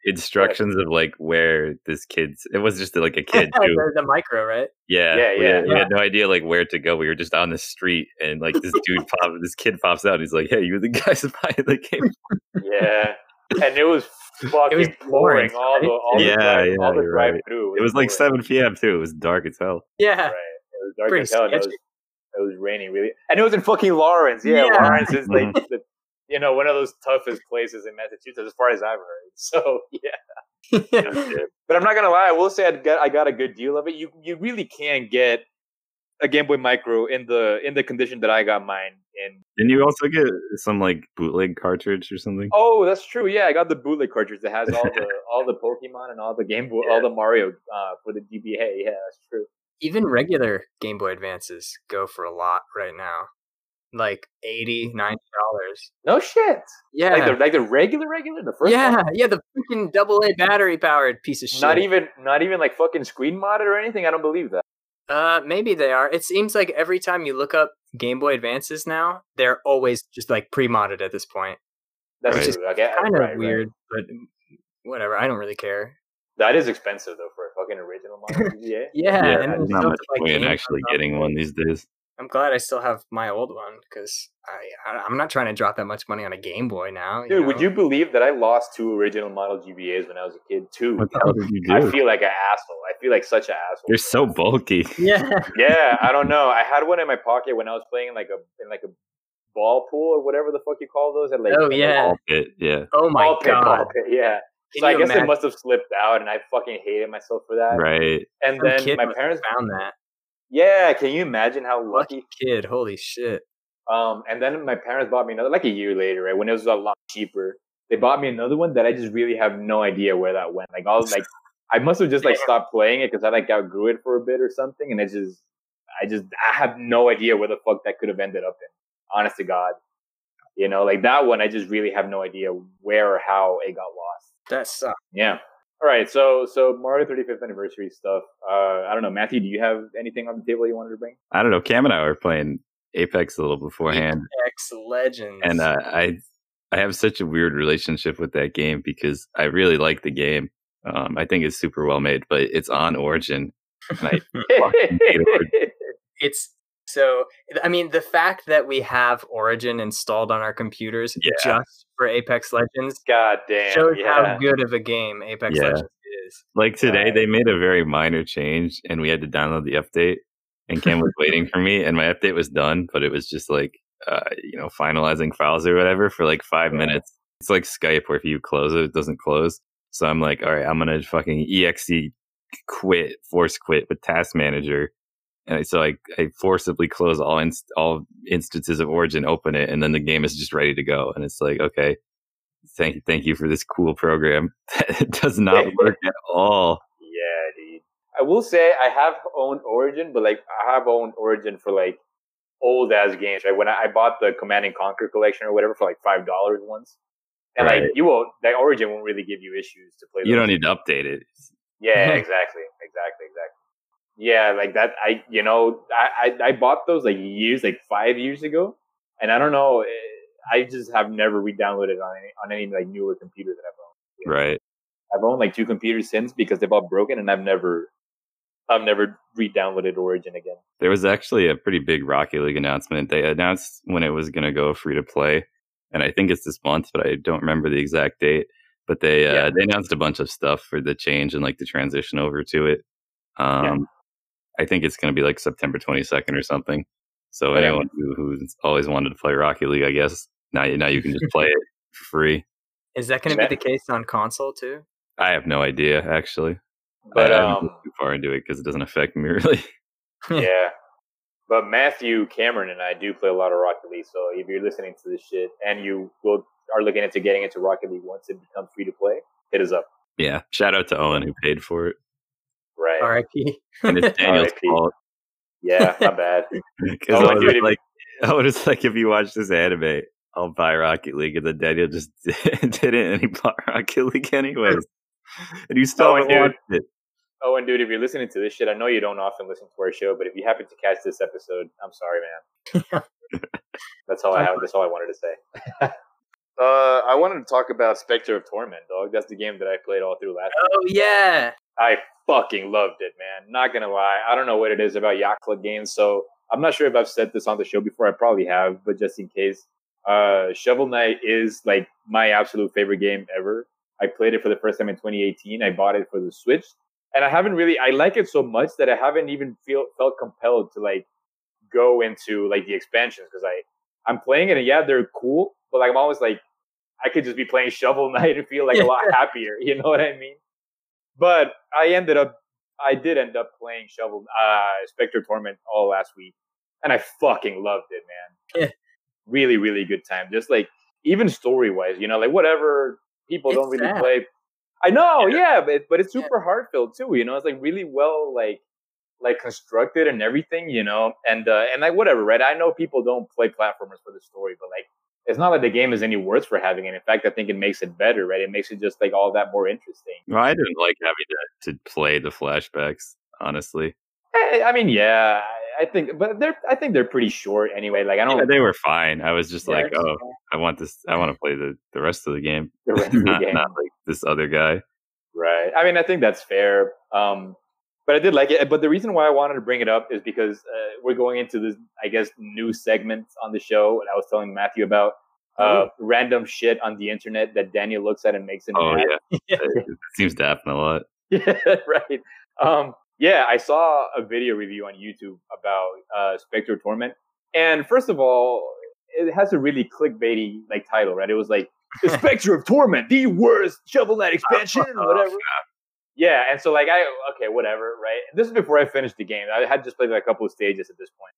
No instructions of like where this kid's. It was just like a (laughs) kid too. the, the micro, right? Yeah, Yeah, we, yeah. had, we had no idea like where to go. We were just on the street, and like this dude (laughs) pop, this kid pops out. He's like, "Hey, you were the guys (laughs) that buy the game?" Yeah, and it was fucking was pouring pouring, all the all the Yeah, drive, yeah, all the drive right. through. It was like 7 p.m. too. It was dark as hell. Yeah. Right. It was dark Pretty as hell. It was, it was raining really, and it was in fucking Lawrence. Yeah, Yeah. Lawrence is like the, you know one of those toughest places in Massachusetts, as far as I've heard. (laughs) So yeah, (laughs) but I'm not gonna lie. I will say I got I got a good deal of it. You you really can get a Game Boy Micro in the in the condition that I got mine in. Didn't you also get some like bootleg cartridge or something? Oh, that's true. Yeah, I got the bootleg cartridge that has all the (laughs) all the Pokemon and all the Game Boy, all the Mario uh, for the GBA. Yeah, that's true. Even regular Game Boy Advances go for a lot right now. Like 80 $90. No shit. Yeah. Like the like the regular regular the first yeah, one. yeah, the freaking double A battery powered piece of shit. Not even not even like fucking screen modded or anything. I don't believe that. Uh, maybe they are. It seems like every time you look up Game Boy Advances now, they're always just like pre-modded at this point. That's Right. true. Okay, Kind of right, right. weird, but whatever. I don't really care. That is expensive though for a fucking original model (laughs) GBA. Yeah, yeah, and there's not much like point in actually getting one these days. I'm glad I still have my old one because I, I I'm not trying to drop that much money on a Game Boy now. Dude, would know? you believe that I lost two original model GBAs when I was a kid too? What the hell did you do? I feel like an asshole. I feel like such an asshole. You're so bulky. (laughs) (laughs) Yeah, yeah, I don't know. I had one in my pocket when I was playing in like a in like a ball pool or whatever the fuck you call those. At like Oh, yeah. Ball pit, yeah. Oh my ball pit, god! ball pit, yeah. Can so I guess imagine? it must have slipped out, and I fucking hated myself for that. Right. And Some then my parents, found that yeah. Can you imagine how lucky? lucky kid. Holy shit! Um, and then my parents bought me another, like a year later, right when it was a lot cheaper. They bought me another one that I just really have no idea where that went. Like I was like, I must have just like stopped playing it because I like outgrew it for a bit or something, and it just, I just, I have no idea where the fuck that could have ended up in. Honest to God, you know, like that one, I just really have no idea where or how it got lost. That sucks. Yeah. All right. So, so Mario 35th anniversary stuff. Uh, I don't know, Matthew. Do you have anything on the table you wanted to bring? I don't know. Cam and I were playing Apex a little beforehand, X Legends. and uh, I I have such a weird relationship with that game because I really like the game. Um, I think it's super well made, but it's on Origin. And I (laughs) fucking hate Origin. it's so. I mean, the fact that we have Origin installed on our computers Yeah. just for Apex Legends God damn. shows yeah. how good of a game Apex Yeah. Legends is. Like today, Right. they made a very minor change, and we had to download the update. And Cam was (laughs) waiting for me, and my update was done, but it was just like, uh, you know, finalizing files or whatever for like five minutes. It's like Skype, where if you close it, it doesn't close. So I'm like, all right, I'm gonna fucking exe quit, force quit with Task Manager, and so I I forcibly close all inst- all instances of Origin, open it, and then the game is just ready to go. And it's like, okay, thank you, thank you for this cool program (laughs) that does not work at all. Yeah, dude. I will say I have owned Origin, but like I have owned Origin for like old ass games. Right when I, I bought the Command and Conquer collection or whatever for like five dollars once, and Right. like you won't, that Origin won't really give you issues to play. You don't need to update it. Yeah, (laughs) exactly, exactly, exactly. Yeah, like that. I, you know, I, I, I bought those like years, like five years ago, and I don't know. eh, I just have never re-downloaded on any on any like newer computer that I've owned. Right. I've owned like two computers since because they've all broken, and I've never, I've never re-downloaded Origin again. There was actually a pretty big Rocket League announcement. They announced when it was going to go free to play, and I think it's this month, but I don't remember the exact date. But they uh, they announced a bunch of stuff for the change and like the transition over to it. Um, Yeah. I think it's going to be like September 22nd or something. So Yeah. anyone who, who's always wanted to play Rocket League, I guess now you now you can just play it for free. Is that going to be the case on console too? I have no idea actually, But I um, too far into it because it doesn't affect me (laughs) really. yeah. (laughs) But Matthew, Cameron, and I do play a lot of Rocket League. So if you're listening to this shit and you will are looking into getting into Rocket League once it becomes free to play, hit us up. yeah, shout out to Owen who paid for it, Right. R.I.P. and it's (laughs) Daniel's fault. Yeah, not bad. (laughs) Because Oh, I was like, I was (laughs) like, if you watch this anime, I'll buy Rocket League, and then Daniel just didn't, and he bought Rocket League anyways, and you still Oh, haven't watched it. Oh, and dude, if you're listening to this shit, I know you don't often listen to our show, but if you happen to catch this episode, I'm sorry, man. That's all I have. That's all I wanted to say. uh, I wanted to talk about Specter of Torment, dog. That's the game that I played all through last. Oh yeah. I fucking loved it, man. Not gonna lie. I don't know what it is about Yacht Club games, so I'm not sure if I've said this on the show before. I probably have, but just in case, uh, Shovel Knight is like my absolute favorite game ever. I played it for the first time in 2018. I bought it for the Switch, and I haven't really. I like it so much that I haven't even feel felt compelled to like go into like the expansions because I I'm playing it and yeah, they're cool, but like I'm always like I could just be playing (laughs) Shovel Knight and feel like a lot happier. (laughs) You know what I mean? But I ended up, I did end up playing Shovel, uh, Specter Torment all last week, and I fucking loved it, man. Yeah. Really, really good time. Just like even story wise, you know, like whatever people don't really sad. play. I know, Yeah. yeah, but but it's Yeah. super heartfelt too. You know, it's like really well like like constructed and everything. You know, and uh, and like whatever, right? I know people don't play platformers for the story, but like it's not like the game is any worse for having it. In fact, I think it makes it better, right? It makes it just like all that more interesting. Well, I didn't like having to, to play the flashbacks, honestly. Eh, I mean, yeah, I- I think, but they're I think they're pretty short anyway. Like I don't Yeah, they were fine. I was just Yeah, like, oh, I want this. I want to play the, the rest of the game, the rest of the (laughs) not, game. not like this other guy. Right. I mean, I think that's fair. Um, but I did like it. But the reason why I wanted to bring it up is because uh, we're going into this, I guess, new segment on the show, and I was telling Matthew about uh, random shit on the internet that Daniel looks at and makes him Oh mad. yeah, (laughs) it, it seems to happen a lot. Yeah, (laughs) right. Um, yeah, I saw a video review on YouTube about uh, Specter of Torment, and first of all, it has a really clickbaity like title, right? It was like the (laughs) Specter of Torment, the worst Shovel Knight expansion, whatever. Yeah, and so like I okay, whatever, right? This is before I finished the game. I had just played like a couple of stages at this point.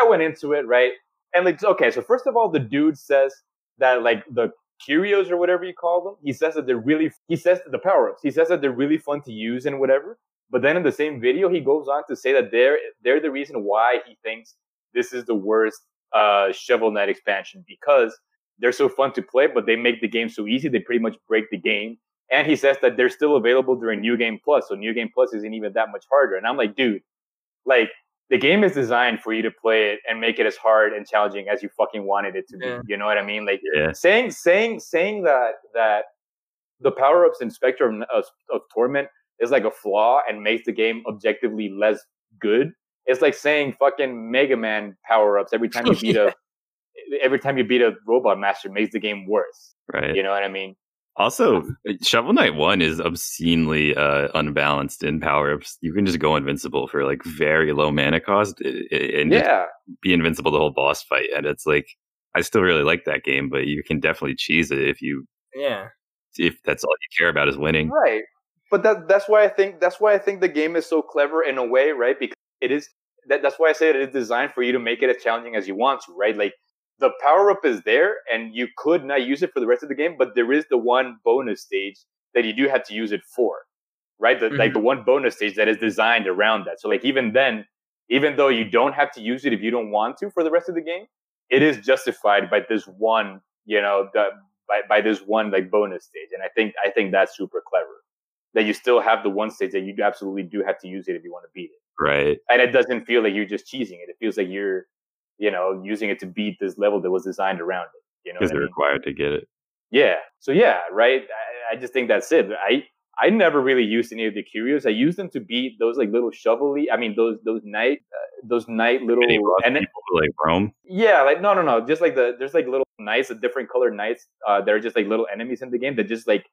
I went into it, right? And like okay, so first of all, the dude says that like the curios or whatever you call them, he says that they're really he says that the power ups, he says that they're really fun to use and whatever. But then in the same video, he goes on to say that they're they're the reason why he thinks this is the worst uh, Shovel Knight expansion because they're so fun to play, but they make the game so easy they pretty much break the game. And he says that they're still available during New Game Plus, so New Game Plus isn't even that much harder. And I'm like, dude, like the game is designed for you to play it and make it as hard and challenging as you fucking wanted it to be. Yeah. You know what I mean? Like Yeah. saying saying saying that that the power ups in Spectrum of, of Torment is like a flaw and makes the game objectively less good. It's like saying fucking Mega Man power ups every time you (laughs) beat a every time you beat a robot master makes the game worse. Right. You know what I mean? Also, Shovel Knight One is obscenely uh, unbalanced in power ups. You can just go invincible for like very low mana cost and Yeah. be invincible the whole boss fight. And it's like I still really like that game, but you can definitely cheese it if you Yeah. if that's all you care about is winning. Right. But that that's why I think that's why I think the game is so clever in a way, right? Because it is that that's why I say it is designed for you to make it as challenging as you want to, right? Like the power up is there and you could not use it for the rest of the game, but there is the one bonus stage that you do have to use it for. Right? The, Like mm-hmm. the one bonus stage that is designed around that. So like even then, even though you don't have to use it if you don't want to for the rest of the game, it is justified by this one, you know, the, by, by this one like bonus stage. And I think I think that's super clever. That you still have the one stage that you absolutely do have to use it if you want to beat it. Right. And it doesn't feel like you're just cheesing it. It feels like you're, you know, using it to beat this level that was designed around it. You know, Because they're mean? required to get it. Yeah. So yeah, right. I, I just think that's it. I I never really used any of the curios. I used them to beat those like little shovelly. I mean those those night uh, those night little and then, like roam. yeah, like no no no, just like the there's like little knights, the different colored knights. Uh, they're just like little enemies in the game that just like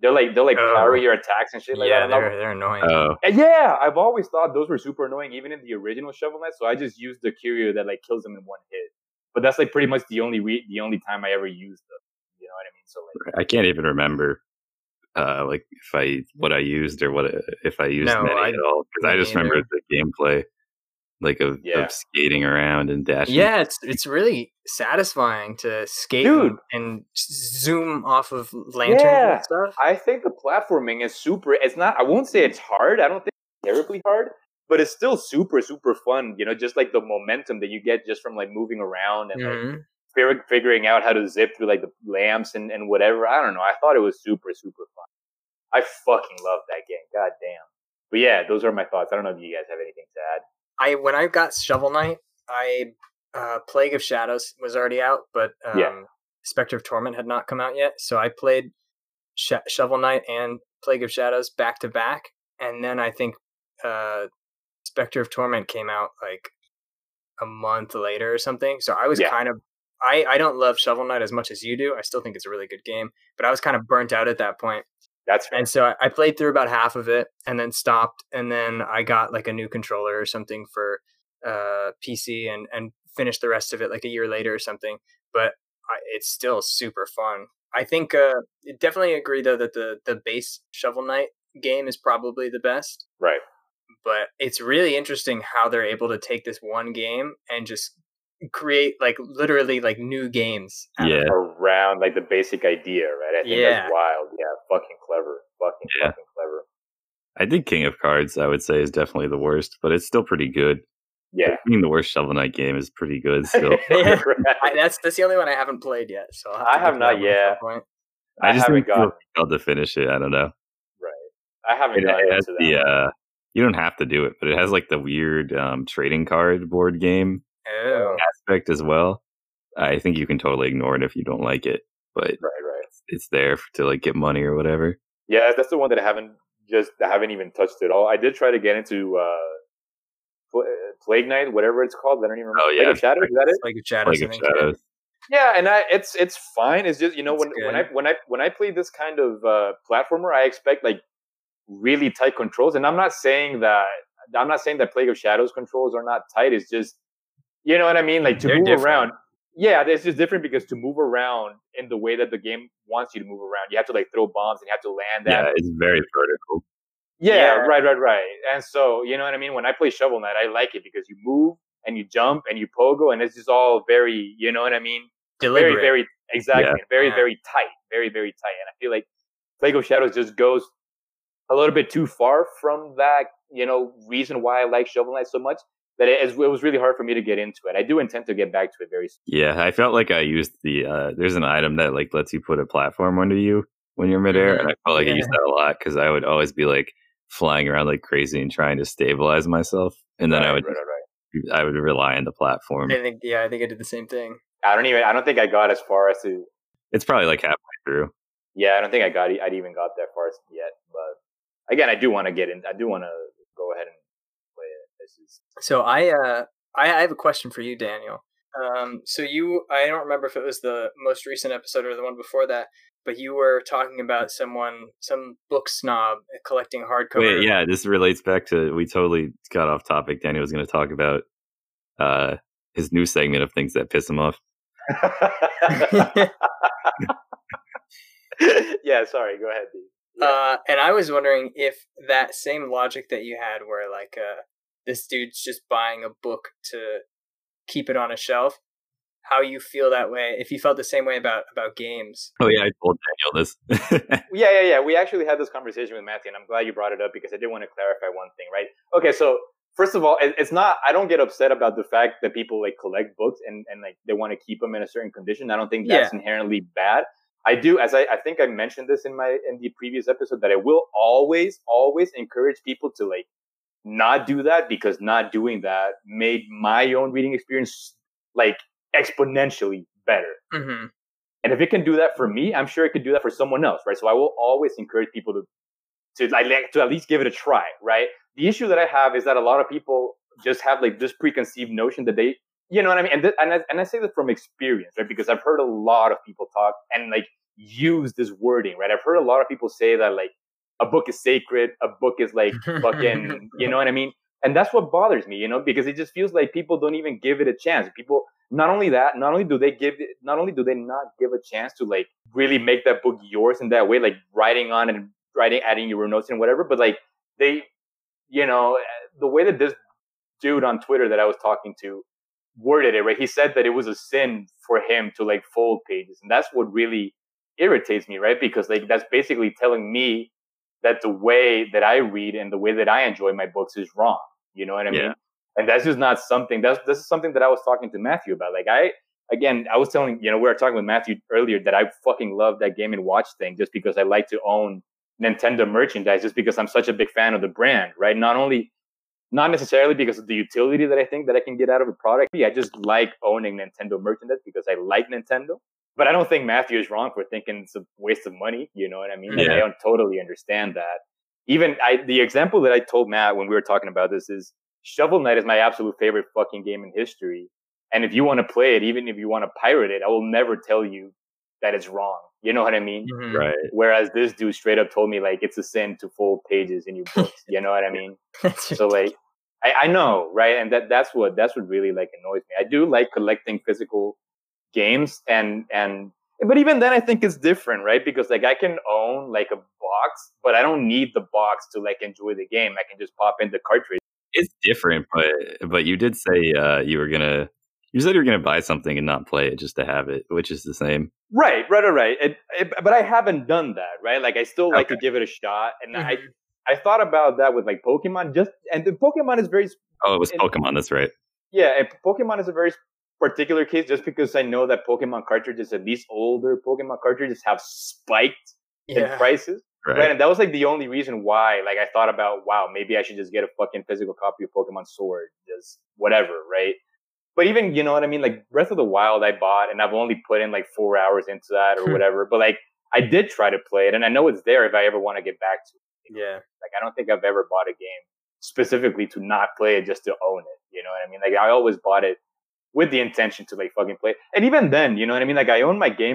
they're like they're like Oh. power your attacks and shit like yeah, that. And I'm- they're they're annoying. Oh, and yeah, I've always thought those were super annoying, even in the original Shovel Knight. So I just used the Curio that like kills them in one hit. But that's like pretty much the only re- the only time I ever used them. You know what I mean? So like, I can't even remember. Uh, like if I what I used or what if I used No, many I- at all because I me just remember the gameplay, like of, Yeah. of skating around and dashing. Yeah, it's it's really satisfying to skate Dude. and, zoom off of lanterns Yeah. and stuff. I think the platforming is super. It's not. I won't say it's hard. I don't think it's terribly hard, but it's still super super fun. You know, just like the momentum that you get just from like moving around and like Mhm. fig- figuring out how to zip through like the lamps and, and whatever. I don't know. I thought it was super, super fun. I fucking love that game. God damn. But yeah, those are my thoughts. I don't know if you guys have anything to add. I when I got Shovel Knight, I uh, Plague of Shadows was already out, but um, Yeah. Specter of Torment had not come out yet. So I played Sh- Shovel Knight and Plague of Shadows back to back, and then I think uh, Specter of Torment came out like a month later or something. So I was Yeah. kind of I I don't love Shovel Knight as much as you do. I still think it's a really good game, but I was kind of burnt out at that point. That's fair. And so I, played through about half of it and then stopped. And then I got like a new controller or something for uh, PC and, and finished the rest of it like a year later or something. But I, it's still super fun. I think uh, definitely agree though that the the base Shovel Knight game is probably the best. Right. But it's really interesting how they're able to take this one game and just create like literally like new games. Yeah. Around like the basic idea, right? I think Yeah. that's wild. Yeah, fucking clever. Fucking Yeah. fucking clever. I think King of Cards I would say is definitely the worst, but it's still pretty good. Yeah. Being the worst Shovel Knight game is pretty good (laughs) still. (laughs) Yeah. I, that's that's the only one I haven't played yet. So I'll have I have not that one at some yet. point. I just haven't didn't feel compelled to finish it. I don't know. right. I haven't It, gotten it has that. the uh, you don't have to do it, but it has like the weird um, trading card board game Oh, aspect as well. I think you can totally ignore it if you don't like it, but Right, right. it's there f- to like get money or whatever. Yeah, that's the one that I haven't just I haven't even touched at all. I did try to get into uh, Pl- uh, Plague Knight, whatever it's called. I don't even remember. Oh, yeah. Plague yeah. of Shadows, is that it? like a shadows. Like I of yeah. Shadows. Yeah, and I, it's it's fine. It's just you know It's when when I when I when I play this kind of uh, platformer, I expect like really tight controls. And I'm not saying that I'm not saying that Plague of Shadows controls are not tight. It's just you know what I mean. Like to They're move different. around. Yeah, it's just different because to move around in the way that the game wants you to move around, you have to like throw bombs and you have to land that. Yeah, it's very vertical. Yeah, Yeah. right, right, right. And so, you know what I mean? When I play Shovel Knight, I like it because you move and you jump and you pogo and it's just all very, you know what I mean? Deliberate. Very, very, exactly. Very, Yeah. very tight. Very, very tight. And I feel like Plague of Shadows just goes a little bit too far from that, you know, reason why I like Shovel Knight so much that it, it was really hard for me to get into it. I do intend to get back to it very soon. Yeah, I felt like I used the. Uh, there's an item that like lets you put a platform under you when you're midair, and I felt like I used that a lot because I would always be like flying around like crazy and trying to stabilize myself, and then I would right, right, right. I would rely on the platform. I think yeah, I think I did the same thing. I don't even, I don't think I got as far as to, It's probably like halfway through. yeah, I don't think I got, I'd even got that far yet. But again, I do want to get in, I do want to go ahead and play it. This is, So I uh I, have a question for you, Daniel. Um, so you I don't remember if it was the most recent episode or the one before that, but you were talking about someone some book snob collecting hardcover. Wait, yeah, this relates back to we totally got off topic. Daniel was going to talk about uh his new segment of things that piss him off. (laughs) (laughs) yeah, sorry. Go ahead. Yeah. Uh, and I was wondering if that same logic that you had, where like uh, this dude's just buying a book to keep it on a shelf, how you feel that way? If you felt the same way about about games, Oh yeah, I told Daniel this. (laughs) yeah, yeah, yeah. We actually had this conversation with Matthew, and I'm glad you brought it up because I did want to clarify one thing, right? Okay, so first of all, it's not. I don't get upset about the fact that people like collect books and and like they want to keep them in a certain condition. I don't think that's inherently bad. I do, as I, I think I mentioned this in my in the previous episode, that I will always, always encourage people to like not do that because not doing that made my own reading experience like exponentially better. mm-hmm. And if it can do that for me, I'm sure it could do that for someone else, right? So I will always encourage people to to like to at least give it a try, right? The issue that I have is that a lot of people just have like this preconceived notion that they, you know what I mean? And th- and I, and I say that from experience, right? Because I've heard a lot of people talk and like use this wording, right? I've heard a lot of people say that like a book is sacred, a book is like (laughs) fucking, you know what I mean? And that's what bothers me, you know, because it just feels like people don't even give it a chance. People, not only that, not only do they give it, not only do they not give a chance to like really make that book yours in that way, like writing on and writing, adding your notes and whatever, but like they, you know, the way that this dude on Twitter that I was talking to worded it, right? He said that it was a sin for him to like fold pages. And that's what really irritates me, right? Because like that's basically telling me that the way that I read and the way that I enjoy my books is wrong. You know what I Yeah. mean? And that's just not something that's this is something that I was talking to Matthew about. Like I again, I was telling you know, we were talking with Matthew earlier that I fucking love that game and watch thing just because I like to own Nintendo merchandise just because I'm such a big fan of the brand, right? Not only not necessarily because of the utility that I think that I can get out of a product. Yeah, I just like owning Nintendo merchandise because I like Nintendo. But I don't think Matthew is wrong for thinking it's a waste of money. You know what I mean? Like, I don't totally understand that. Even I, the example that I told Matt when we were talking about this is Shovel Knight is my absolute favorite fucking game in history. And if you want to play it, even if you want to pirate it, I will never tell you that it's wrong. You know what I mean? Mhm. right. Whereas this dude straight up told me like it's a sin to fold pages in your books. you know what I mean? (laughs) So like, I, I know, right? And that that's what that's what really like annoys me. I do like collecting physical games, and and but even then, I think it's different, right? Because like I can own like a box, but I don't need the box to like enjoy the game. I can just pop in the cartridge. It's different, but but you did say uh, you were gonna. You said you were gonna buy something and not play it just to have it, which is the same. Right, right, right, right. It, it, but I haven't done that, right? Like I still like to give it a shot, and I Mhm. I thought about that with like Pokemon. Just and the Pokemon is very Oh, it was And- Pokemon. That's right. Yeah, and Pokemon is a very particular case just because I know that Pokemon cartridges, at least older Pokemon cartridges, have spiked in prices. Right. Right. And that was like the only reason why, like, I thought about, wow, maybe I should just get a fucking physical copy of Pokemon Sword, just whatever, right? But even, you know what I mean? Like, Breath of the Wild, I bought, and I've only put in like four hours into that or Hmm. whatever. But like, I did try to play it, and I know it's there if I ever want to get back to it. Yeah. Like, I don't think I've ever bought a game specifically to not play it just to own it. You know what I mean? Like, I always bought it with the intention to like fucking play. And even then, you know what I mean? Like, I own my game.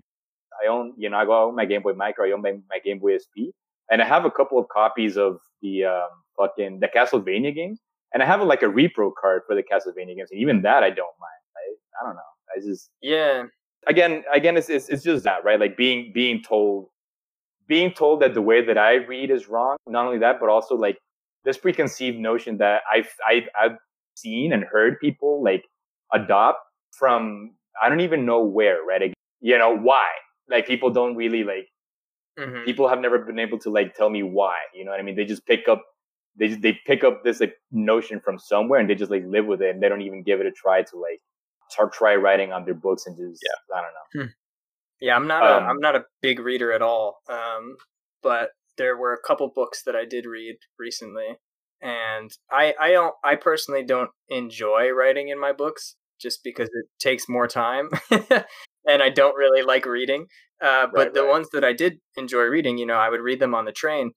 I own, you know, I go own my Game Boy Micro. I own my, my Game Boy SP, and I have a couple of copies of the um, fucking the Castlevania games, and I have like a repro card for the Castlevania games, and even that I don't mind. Right? I don't know. I just yeah. again again it's, it's it's just that right like being being told being told that the way that I read is wrong. Not only that, but also like this preconceived notion that I've I've, I've seen and heard people like adopt from I don't even know where right. You know why? Like people don't really like Mhm. people have never been able to like tell me why. You know what I mean? They just pick up they just, they pick up this like notion from somewhere and they just like live with it and they don't even give it a try to like start try writing on their books and just yeah. I don't know. Yeah, I'm not a Um, I'm not a big reader at all. Um, but there were a couple books that I did read recently, and I I don't I personally don't enjoy writing in my books just because it takes more time, (laughs) and I don't really like reading. Uh, but Right, the right. ones that I did enjoy reading, you know, I would read them on the train,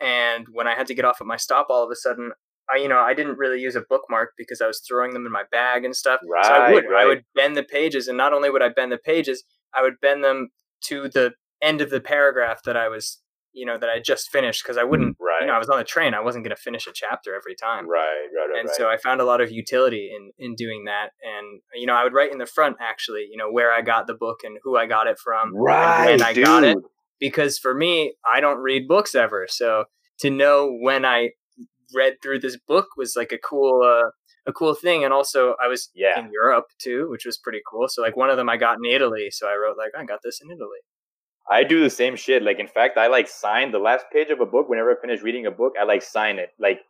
and when I had to get off at my stop, all of a sudden. I, you know, I didn't really use a bookmark because I was throwing them in my bag and stuff. so I Right, I would bend the pages, and not only would I bend the pages, I would bend them to the end of the paragraph that I was, you know, that I just finished because I wouldn't, Right. you know, I was on the train. I wasn't going to finish a chapter every time. right, right, right, And right. so I found a lot of utility in in doing that. And you know, I would write in the front actually, you know, where I got the book and who I got it from, and right, when I dude. got it. Because for me, I don't read books ever, so to know when I read through this book was like a cool uh, a cool thing. And also, I was Yeah. in Europe too, which was pretty cool. So like one of them I got in Italy, so I wrote like I got this in Italy. I do the same shit. Like, in fact, I like sign the last page of a book. Whenever I finish reading a book, I like sign it. Like,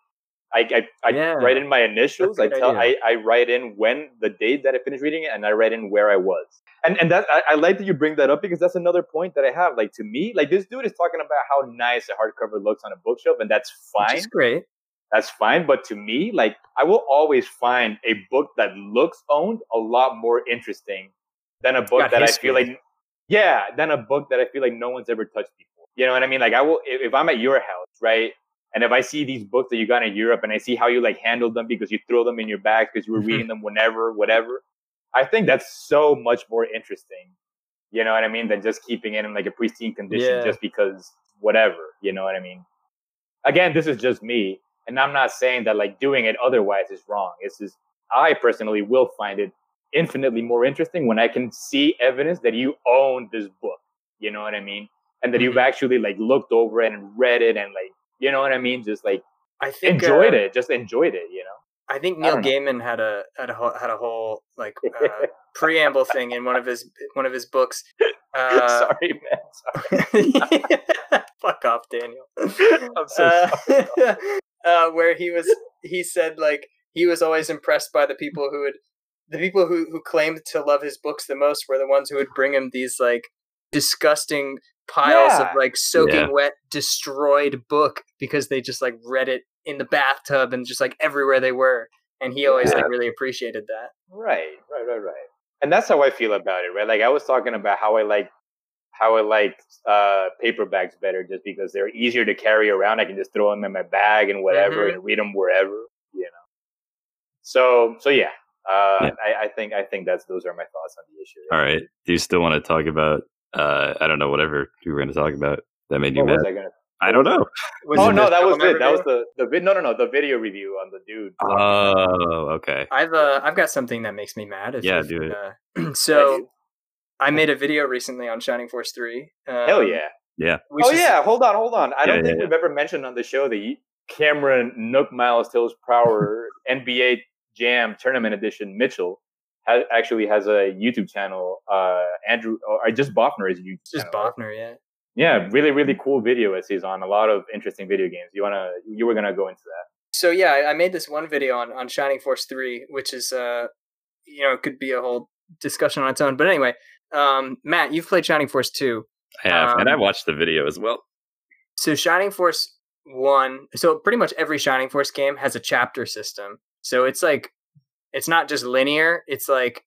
I I, I Yeah. write in my initials. I tell I, idea. I write in when the date that I finished reading it, and I write in where I was. And and that I, I like that you bring that up because that's another point that I have. Like to me, like this dude is talking about how nice a hardcover looks on a bookshelf, and that's Which fine. is great. That's fine. But to me, like I will always find a book that looks owned a lot more interesting than a book Got that I feel like yeah, than a book that I feel like no one's ever touched before. You know what I mean? Like I will if, if I'm at your house, right? And if I see these books that you got in Europe and I see how you like handled them because you throw them in your bag because you were Mhm. reading them whenever, whatever, I think that's so much more interesting. You know what I mean? Than just keeping it in like a pristine condition Yeah. just because whatever. You know what I mean? Again, this is just me, and I'm not saying that like doing it otherwise is wrong. It's just I personally will find it infinitely more interesting when I can see evidence that you own this book. You know what I mean? And that you've Mhm. actually like looked over it and read it and like you know what I mean? Just like I think enjoyed uh, it, just enjoyed it. You know? I think Neil don't. Gaiman had a had a whole, had a whole like uh, (laughs) preamble thing in one of his one of his books. (laughs) Uh, sorry, man. Sorry. (laughs) fuck off, Daniel. I'm so uh, sorry. uh, where he was he said like he was always impressed by the people who would the people who who claimed to love his books the most were the ones who would bring him these like disgusting piles Yeah. of like soaking Yeah. wet destroyed book because they just like read it in the bathtub and just like everywhere they were and he always Yeah. like really appreciated that Right, right, right, right. And that's how I feel about it, right? Like I was talking about how I like how I like uh paperbacks better just because they're easier to carry around. I can just throw them in my bag and whatever Mhm. and read them wherever, you know. So so yeah. Uh Yeah. I, I think I think that's those are my thoughts on the issue. All right. Do you still want to talk about? Uh, I don't know. Whatever you were going to talk about that made you What was mad. I gonna I don't know. (laughs) Was Oh no, that was Troublemaker it. That was the the vid no no no, the video review on the dude. Oh, okay. I've uh, I've got something that makes me mad. If, Yeah, if, do it. Uh, (clears throat) Yeah, so. I made a video recently on Shining Force Three. Um, Hell yeah. Yeah. oh is- yeah, hold on, hold on. I Yeah, don't yeah, think yeah. we've ever mentioned on the show the Cameron Nook Miles Tales Power (laughs) NBA Jam Tournament Edition Mitchell has, actually has a YouTube channel. Uh, Andrew or just Bofner is a YouTube just channel. Bofner, yeah. Yeah, really, really cool video as he's on a lot of interesting video games. You wanna, you were gonna go into that. So yeah, I, I made this one video on on Shining Force Three, which is uh, you know, it could be a whole discussion on its own. But anyway, um, Matt, you've played Shining Force Two. I have, and I Um, watched the video as well. So Shining Force One, so pretty much every Shining Force game has a chapter system. So it's like it's not just linear, it's like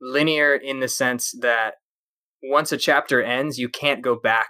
linear in the sense that once a chapter ends, you can't go back.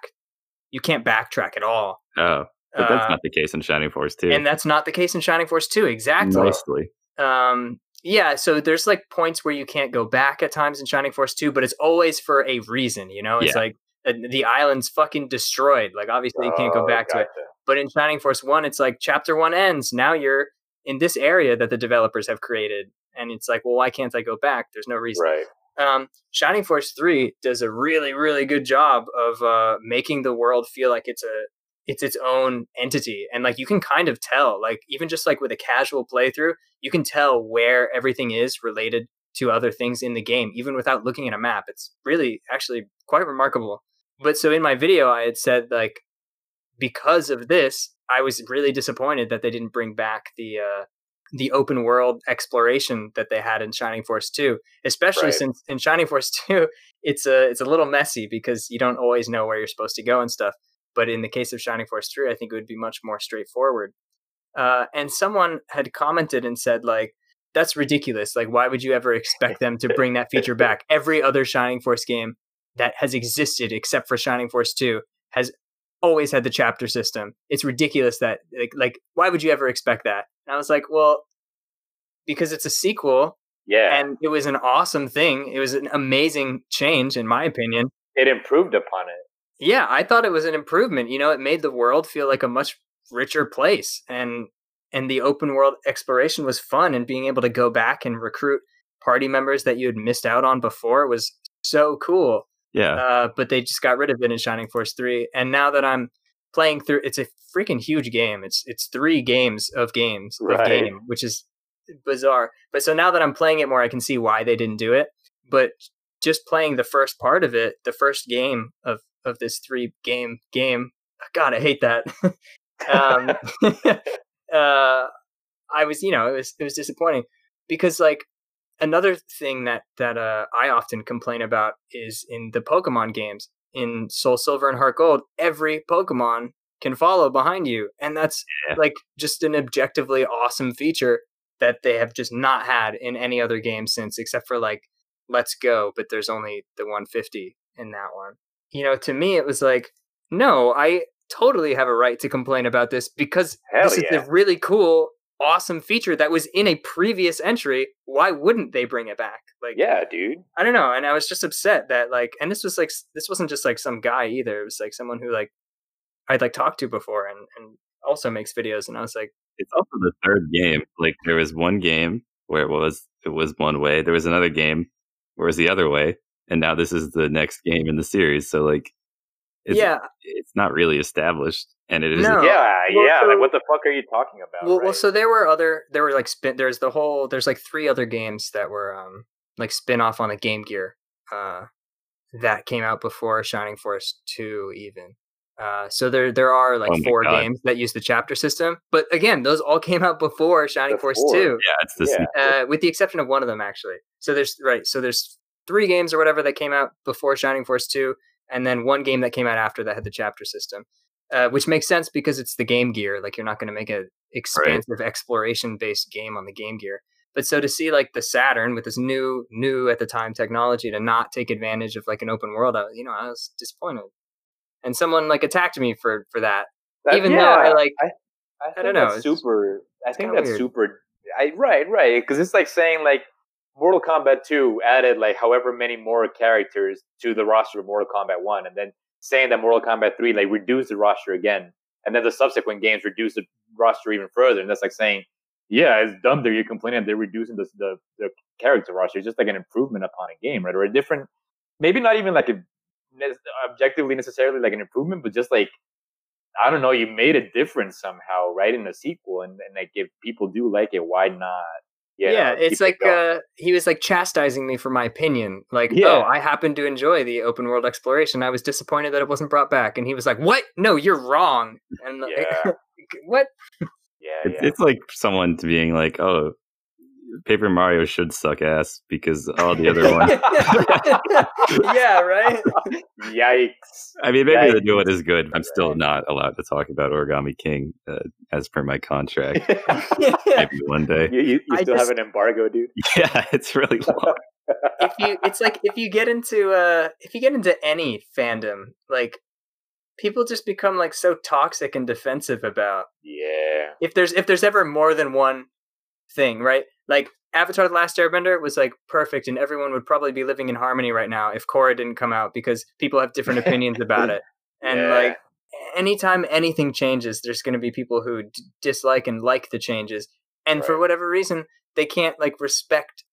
You can't backtrack at all. Oh, but that's Uh, not the case in Shining Force too. and that's not the case in Shining Force 2, exactly. Mostly. Um yeah, so there's like points where you can't go back at times in Shining Force 2, but it's always for a reason, you know? It's Yeah. like uh, the island's fucking destroyed. Like obviously you can't go Oh, back to it. But in Shining Force 1, it's like chapter 1 ends. Now you're in this area that the developers have created. And it's like, well, why can't I go back? There's no reason. Right. Um, Shining Force Three does a really, really good job of uh, making the world feel like it's a it's its own entity, and like you can kind of tell, like even just like with a casual playthrough, you can tell where everything is related to other things in the game, even without looking at a map. It's really actually quite remarkable. But so in my video, I had said like because of this, I was really disappointed that they didn't bring back the uh, the open world exploration that they had in Shining Force 2, especially right. since in Shining Force (laughs) 2 it's a it's a little messy because you don't always know where you're supposed to go and stuff. But in the case of Shining Force 3, I think it would be much more straightforward. Uh, and someone had commented and said like that's ridiculous. Like why would you ever expect them to bring that feature (laughs) back? Every other Shining Force game that has existed except for Shining Force 2 has always had the chapter system. It's ridiculous that like, like why would you ever expect that? And I was like, well, because it's a sequel. Yeah. And it was an awesome thing. It was an amazing change in my opinion. It improved upon it. Yeah, I thought it was an improvement. You know, it made the world feel like a much richer place and and the open world exploration was fun and being able to go back and recruit party members that you had missed out on before was so cool. Yeah. Uh, but they just got rid of it in Shining Force 3. And now that I'm playing through it's a freaking huge game. It's it's 3 games of games right. of game, which is bizarre. But so now that I'm playing it more, I can see why they didn't do it. But just playing the first part of it, the first game of of this three game game, God, I hate that. (laughs) um, (laughs) uh, I was, you know, it was it was disappointing because like another thing that that uh, I often complain about is in the Pokemon games. In Soul Silver and Heart Gold, every Pokemon can follow behind you, and that's yeah. like just an objectively awesome feature that they have just not had in any other game since, except for like Let's Go. But there's only the 150 in that one. You know, to me, it was like, no, I totally have a right to complain about this because Hell this yeah. is a really cool awesome feature that was in a previous entry, why wouldn't they bring it back? Like, yeah, dude. I don't know. And I was just upset that like, and this was like, this wasn't just like some guy either. It was like someone who like I'd like talked to before and and also makes videos. And I was like, it's also the third game. Like there was one game where it was it was one way. There was another game where it was the other way, and now this is the next game in the series. So like, it's, yeah, it's not really established and it is No. Yeah, Well, yeah. so- like, what the fuck are you talking about? well, right? well, so there were other, there were like spin. There's the whole. There's like three other games that were um like spin off on the Game Gear, uh, that came out before Shining Force two even. Uh, so there there are like Oh my four God. games that use the chapter system, but again, those all (laughs) came out before Shining Force two. yeah, it's the Yeah. uh, with the exception of one of them actually. So there's right. So there's three games or whatever that came out before Shining Force two, and then one game that came out after that had the chapter system, uh, which makes sense because it's the Game Gear. Like you're not going to make an expansive exploration based game on the Game Gear. But so to see like the Saturn with this new new at the time technology to not take advantage of like an open world, I, you know, I was disappointed. And someone like attacked me for for that. That- even though I, like- I, I, I think don't know, That's super. I think that's weird. super. I, right, right. Because it's like saying like Mortal Kombat 2 added like however many more characters to the roster of Mortal Kombat 1, and then saying that Mortal Kombat 3 like reduced the roster again, and then the subsequent games reduced the roster even further. And that's like saying, yeah, it's dumb that you're complaining they're reducing the, the the character roster. It's just like an improvement upon a game, right? Or a different, maybe not even like a objectively necessarily like an improvement, but just like I don't know, you made a difference somehow, right, in the sequel, and, and like if people do like it, why not? You yeah, know, it's keep it like uh, he was like chastising me for my opinion. Like, Yeah. oh, I happen to enjoy the open world exploration. I was disappointed that it wasn't brought back, and he was like, "What? No, you're wrong." And like, (laughs) what? yeah, It's, yeah. it's like someone to being like, oh, Paper Mario should suck ass because all the other ones. (laughs) yeah, right. Yikes! I mean, maybe Right. the new one is good. I'm still Right. not allowed to talk about Origami King uh, as per my contract. (laughs) maybe one day. you you, you still just- have an embargo, dude. (laughs) Yeah, it's really long. if you, it's like if you get into uh, if you get into any fandom, like people just become like so toxic and defensive about Yeah, if there's if there's ever more than one thing, right? Like Avatar: The Last Airbender was like perfect, and everyone would probably be living in harmony right now if Korra didn't come out because people have different (laughs) opinions about it. And Yeah. like anytime anything changes, there's going to be people who d- dislike and like the changes, and for whatever reason, they can't like respect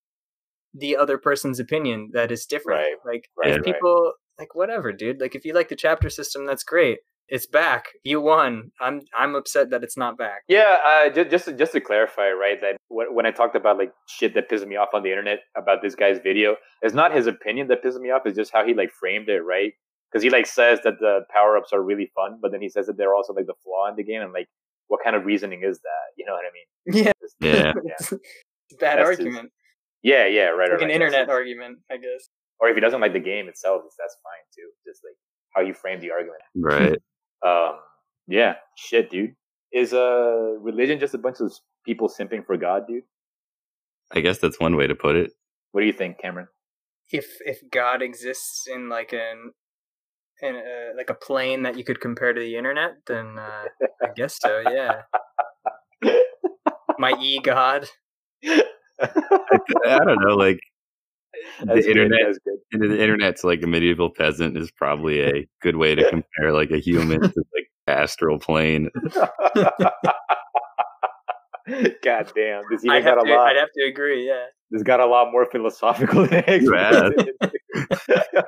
the other person's opinion that is different. Right, Like right, if right. people like whatever, dude. Like if you like the chapter system, that's great. It's back. You won. I'm I'm upset that it's not back. Yeah, uh, just just to, just to clarify, right? That when, when I talked about like shit that pisses me off on the internet about this guy's video, it's not his opinion that pisses me off. It's just how he like framed it, right? Because he like says that the power ups are really fun, but then he says that they're also like the flaw in the game, and like what kind of reasoning is that? You know what I mean? (laughs) Yeah, Just- Yeah. yeah, (laughs) bad That's just- argument. yeah, yeah, right. like right, an right. internet argument, I guess. or if he doesn't like the game itself, that's fine too. Just like how you frame the argument. Right. Um, yeah, shit, dude. Is uh religion just a bunch of people simping for God, dude? I guess that's one way to put it. What do you think, Cameron? If if God exists in like an in a, like a plane that you could compare to the internet, then uh, I guess so. Yeah, (laughs) my e God. I, I don't know. Like That's (laughs) the internet, Good, that's good. the internet's like a medieval peasant is probably a good way to (laughs) compare like a human to like astral plane. (laughs) God damn, this I'd even got have, a to, lot. I'd have to agree. Yeah. This got a lot more philosophical than I You asked. expected.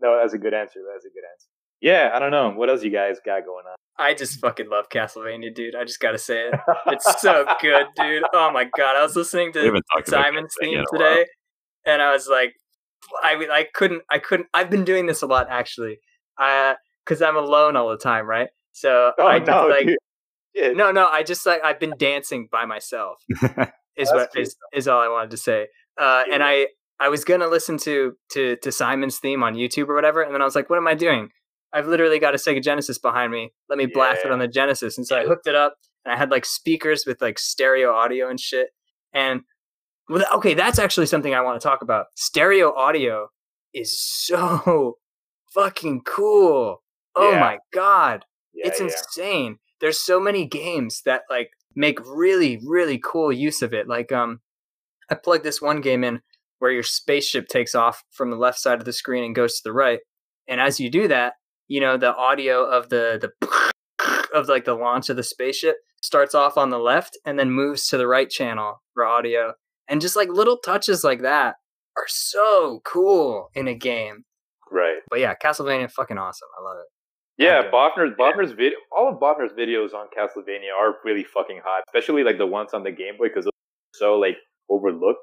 no, that's a good answer. That's a good answer. Yeah, I don't know. What else you guys got going on? I just fucking love Castlevania, dude. I just gotta say it. It's so good, dude. Oh my god. I was listening to haven't Simon's theme today, and I was like, I I couldn't I couldn't. I've been doing this a lot actually, because I'm alone all the time, right? So Oh I just no, like dude. No no. I just like I've been dancing by myself. (laughs) Is what cute. is, is all I wanted to say. Uh, and I I was gonna listen to to to Simon's theme on YouTube or whatever, and then I was like, what am I doing? I've literally got a Sega Genesis behind me. Let me blast it on the Genesis. And so I hooked it up, and I had like speakers with like stereo audio and shit. And well, okay, that's actually something I want to talk about. Stereo audio is so (laughs) fucking cool. Oh Yeah. my god Yeah, it's yeah. insane. There's so many games that like make really really cool use of it. Like um, I plugged this one game in where your spaceship takes off from the left side of the screen and goes to the right, and as you do that, you know the audio of the the (laughs) of like the launch of the spaceship starts off on the left and then moves to the right channel for audio, and just like little touches like that are so cool in a game. Right. But yeah, Castlevania fucking awesome. I love it. Yeah, Okay. Bofner's Bofner's video, all of Bofner's videos on Castlevania are really fucking hot, especially like the ones on the Game Boy because they're so like overlooked.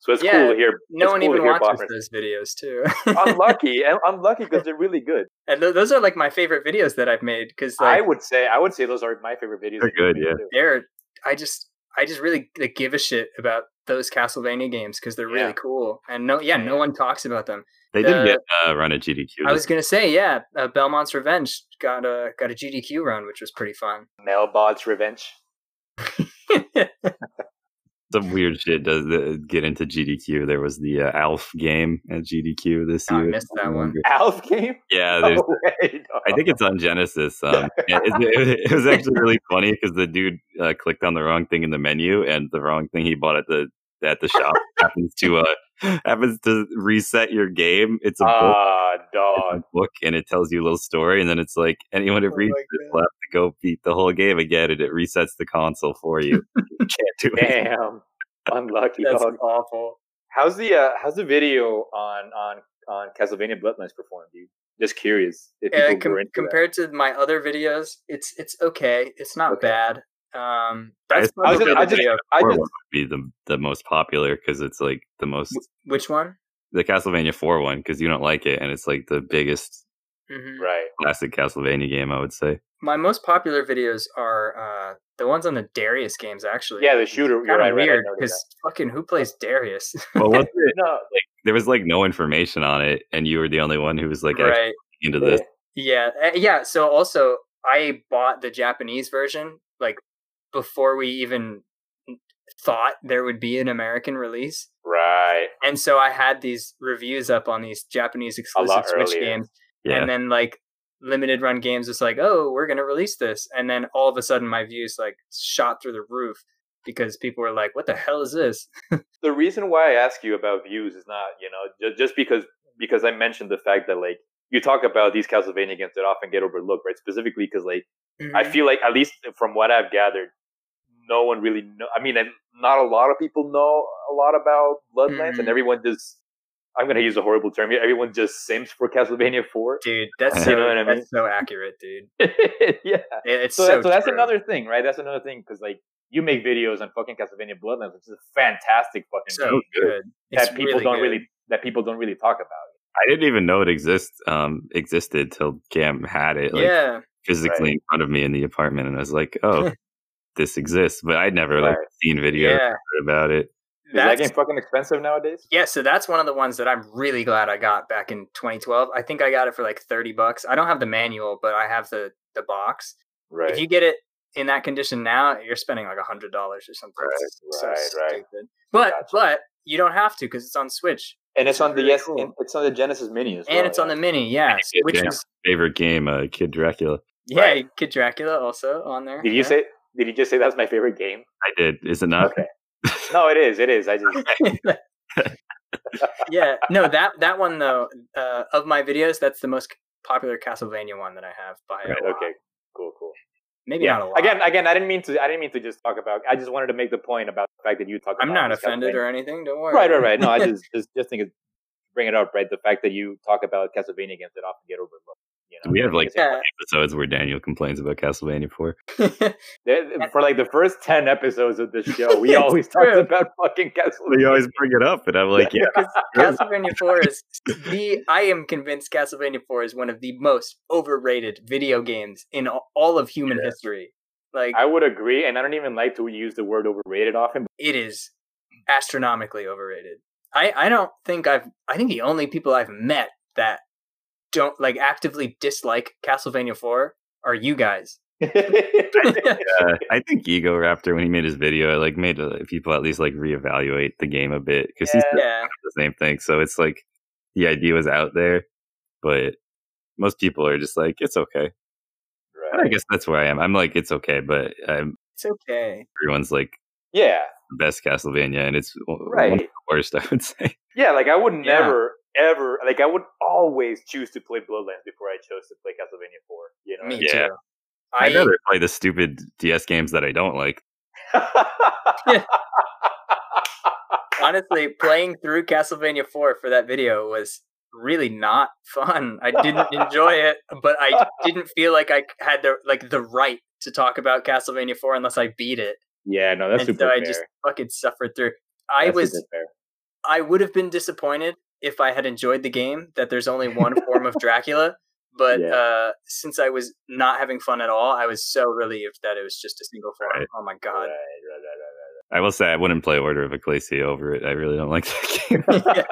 So it's Yeah, cool to hear. No one cool even hear watches Bofner's- those videos too. I'm lucky, (laughs) and I'm lucky because they're really good. and th- those are like my favorite videos that I've made because I would say, I would say those are my favorite videos. They're good, yeah. they're I just I just really like, give a shit about those Castlevania games because they're Yeah. really cool and no yeah no one talks about them. They The- did get uh, run at GDQ. I was gonna say yeah, uh, Belmont's Revenge got a got a GDQ run which was pretty fun. Mailbot's Revenge. (laughs) some weird shit does uh, get into GDQ. There was the uh, Alf game at GDQ this Oh, I year. missed that one. Alf game? Yeah, there's, No way, no. I think it's on Genesis. Um, (laughs) and it, it was actually really funny because the dude uh, clicked on the wrong thing in the menu, and the wrong thing he bought at the at the shop (laughs) happens to uh happens to reset your game. It's a book, Ah, it's dog. a book, and it tells you a little story, and then it's like anyone who Oh reads my this God. will have to go beat the whole game again, and it resets the console for you. (laughs) you can't do it. Damn. Unlucky That's dog. awful. How's the uh, how's the video on on on Castlevania Bloodlines performed, dude? Just curious. If people com- were into that. compared to my other videos, it's it's okay. It's not Okay. bad. Um, that's I was probably just, I just. I just, would be the the most popular because it's like the most Which one? the Castlevania Four one because you don't like it, and it's like the biggest hmm right. classic Castlevania game. I would say. My most popular videos are uh, the ones on the Darius games. Actually, Yeah, the shooter. You're kind right, of right, weird noticed because fucking who plays Darius? Well, (laughs) wasn't it, No, like there was like no information on it, and you were the only one who was like right? into this. Yeah, uh, yeah. So also, I bought the Japanese version like before we even thought there would be an American release. right. And so I had these reviews up on these Japanese exclusive Switch earlier. games. Yeah, And then like limited run games was like, oh, we're gonna release this. And then all of a sudden my views like shot through the roof because people were like, What the hell is this? (laughs) The reason why I ask you about views is not, you know, just, just because because I mentioned the fact that like you talk about these Castlevania games that often get overlooked, right? Specifically because like I Mm-hmm. feel like at least from what I've gathered, no one really know. I mean, not a lot of people know a lot about Bloodlines, Mhm. and everyone just. I'm gonna use a horrible term here. Everyone just simps for Castlevania Four. dude, that's You so know what I mean? that's so accurate, dude. (laughs) yeah. It's So, so, that, so that's another thing, right? That's another thing because like you make videos on fucking Castlevania Bloodlines, which is a fantastic fucking so game good. that It's people really don't good. really that people don't really talk about. I didn't even know it exists um existed till Cam had it like yeah, physically Right. in front of me in the apartment and I was like, Oh, (laughs) this exists. But I'd never like seen video yeah. heard about it. Is that game fucking expensive nowadays? yeah. So that's one of the ones that I'm really glad I got back in 2012. I think I got it for like 30 bucks. I don't have the manual, but I have the the box. Right. If you get it in that condition now, you're spending like a hundred dollars or something. It's so Right, right. But Gotcha. but you don't have to because it's on Switch and it's on the yes, cool. it's on the Genesis Mini as well. and it's on the mini. Yes, (laughs) Kid which Dracula. is Favorite game, uh, Kid Dracula. yeah, Right. Kid Dracula also on there. Did you say? Did you just say that's my favorite game? I did. Is it not? Okay. No, it is. It is. I just (laughs) (laughs) yeah, no that that one though uh, of my videos, that's the most popular Castlevania one that I have by a right, lot. okay. Cool, cool. Maybe yeah. not a lot. Again, again, I didn't mean to. I didn't mean to just talk about. I just wanted to make the point about the fact that you talk. I'm not offended or anything. Don't worry. Right, right, right. No, I (laughs) just just just think it's bring it up. Right, the fact that you talk about Castlevania games that often get overlooked. You know, We have, like, Yeah. Episodes where Daniel complains about Castlevania 4. (laughs) For like the first 10 episodes of the (laughs) show, we It's always talk about fucking Castlevania. You always bring it up, and I'm like, yeah. (laughs) Castlevania 4 is the I am convinced Castlevania 4 is one of the most overrated video games in all of human history. Like I would agree, and I don't even like to use the word overrated often. it is astronomically overrated. I I don't think I've I think the only people I've met that don't like actively dislike Castlevania 4 are you guys. But (laughs) Uh, I think Egoraptor, when he made his video, I like made uh, people at least like reevaluate the game a bit because he's yeah. the same thing. So it's like the idea was out there, but most people are just like, it's okay. And I guess that's where I am. I'm like, it's okay, but um, It's okay. everyone's like Yeah, best Castlevania, and it's one Right. of the worst, (laughs) I would say. yeah. Like I would Yeah. never, ever, like I would always choose to play Bloodlands before I chose to play Castlevania 4. You know, Me Yeah. too. I'd I rather play the stupid DS games that I don't like. (laughs) honestly playing through Castlevania 4 for that video was really not fun. I didn't enjoy it, but I didn't feel like I had the like the right to talk about Castlevania 4 unless I beat it. yeah, no, that's and super so I fair. just fucking suffered through. I That's was super fair. I would have been disappointed if I had enjoyed the game that there's only one form of (laughs) Dracula. But Yeah. uh, since I was not having fun at all, I was so relieved that it was just a single form. Right. Oh my god! right, right, I will say I wouldn't play Order of Ecclesia over it. I really don't like that (laughs) game. (laughs) Yeah.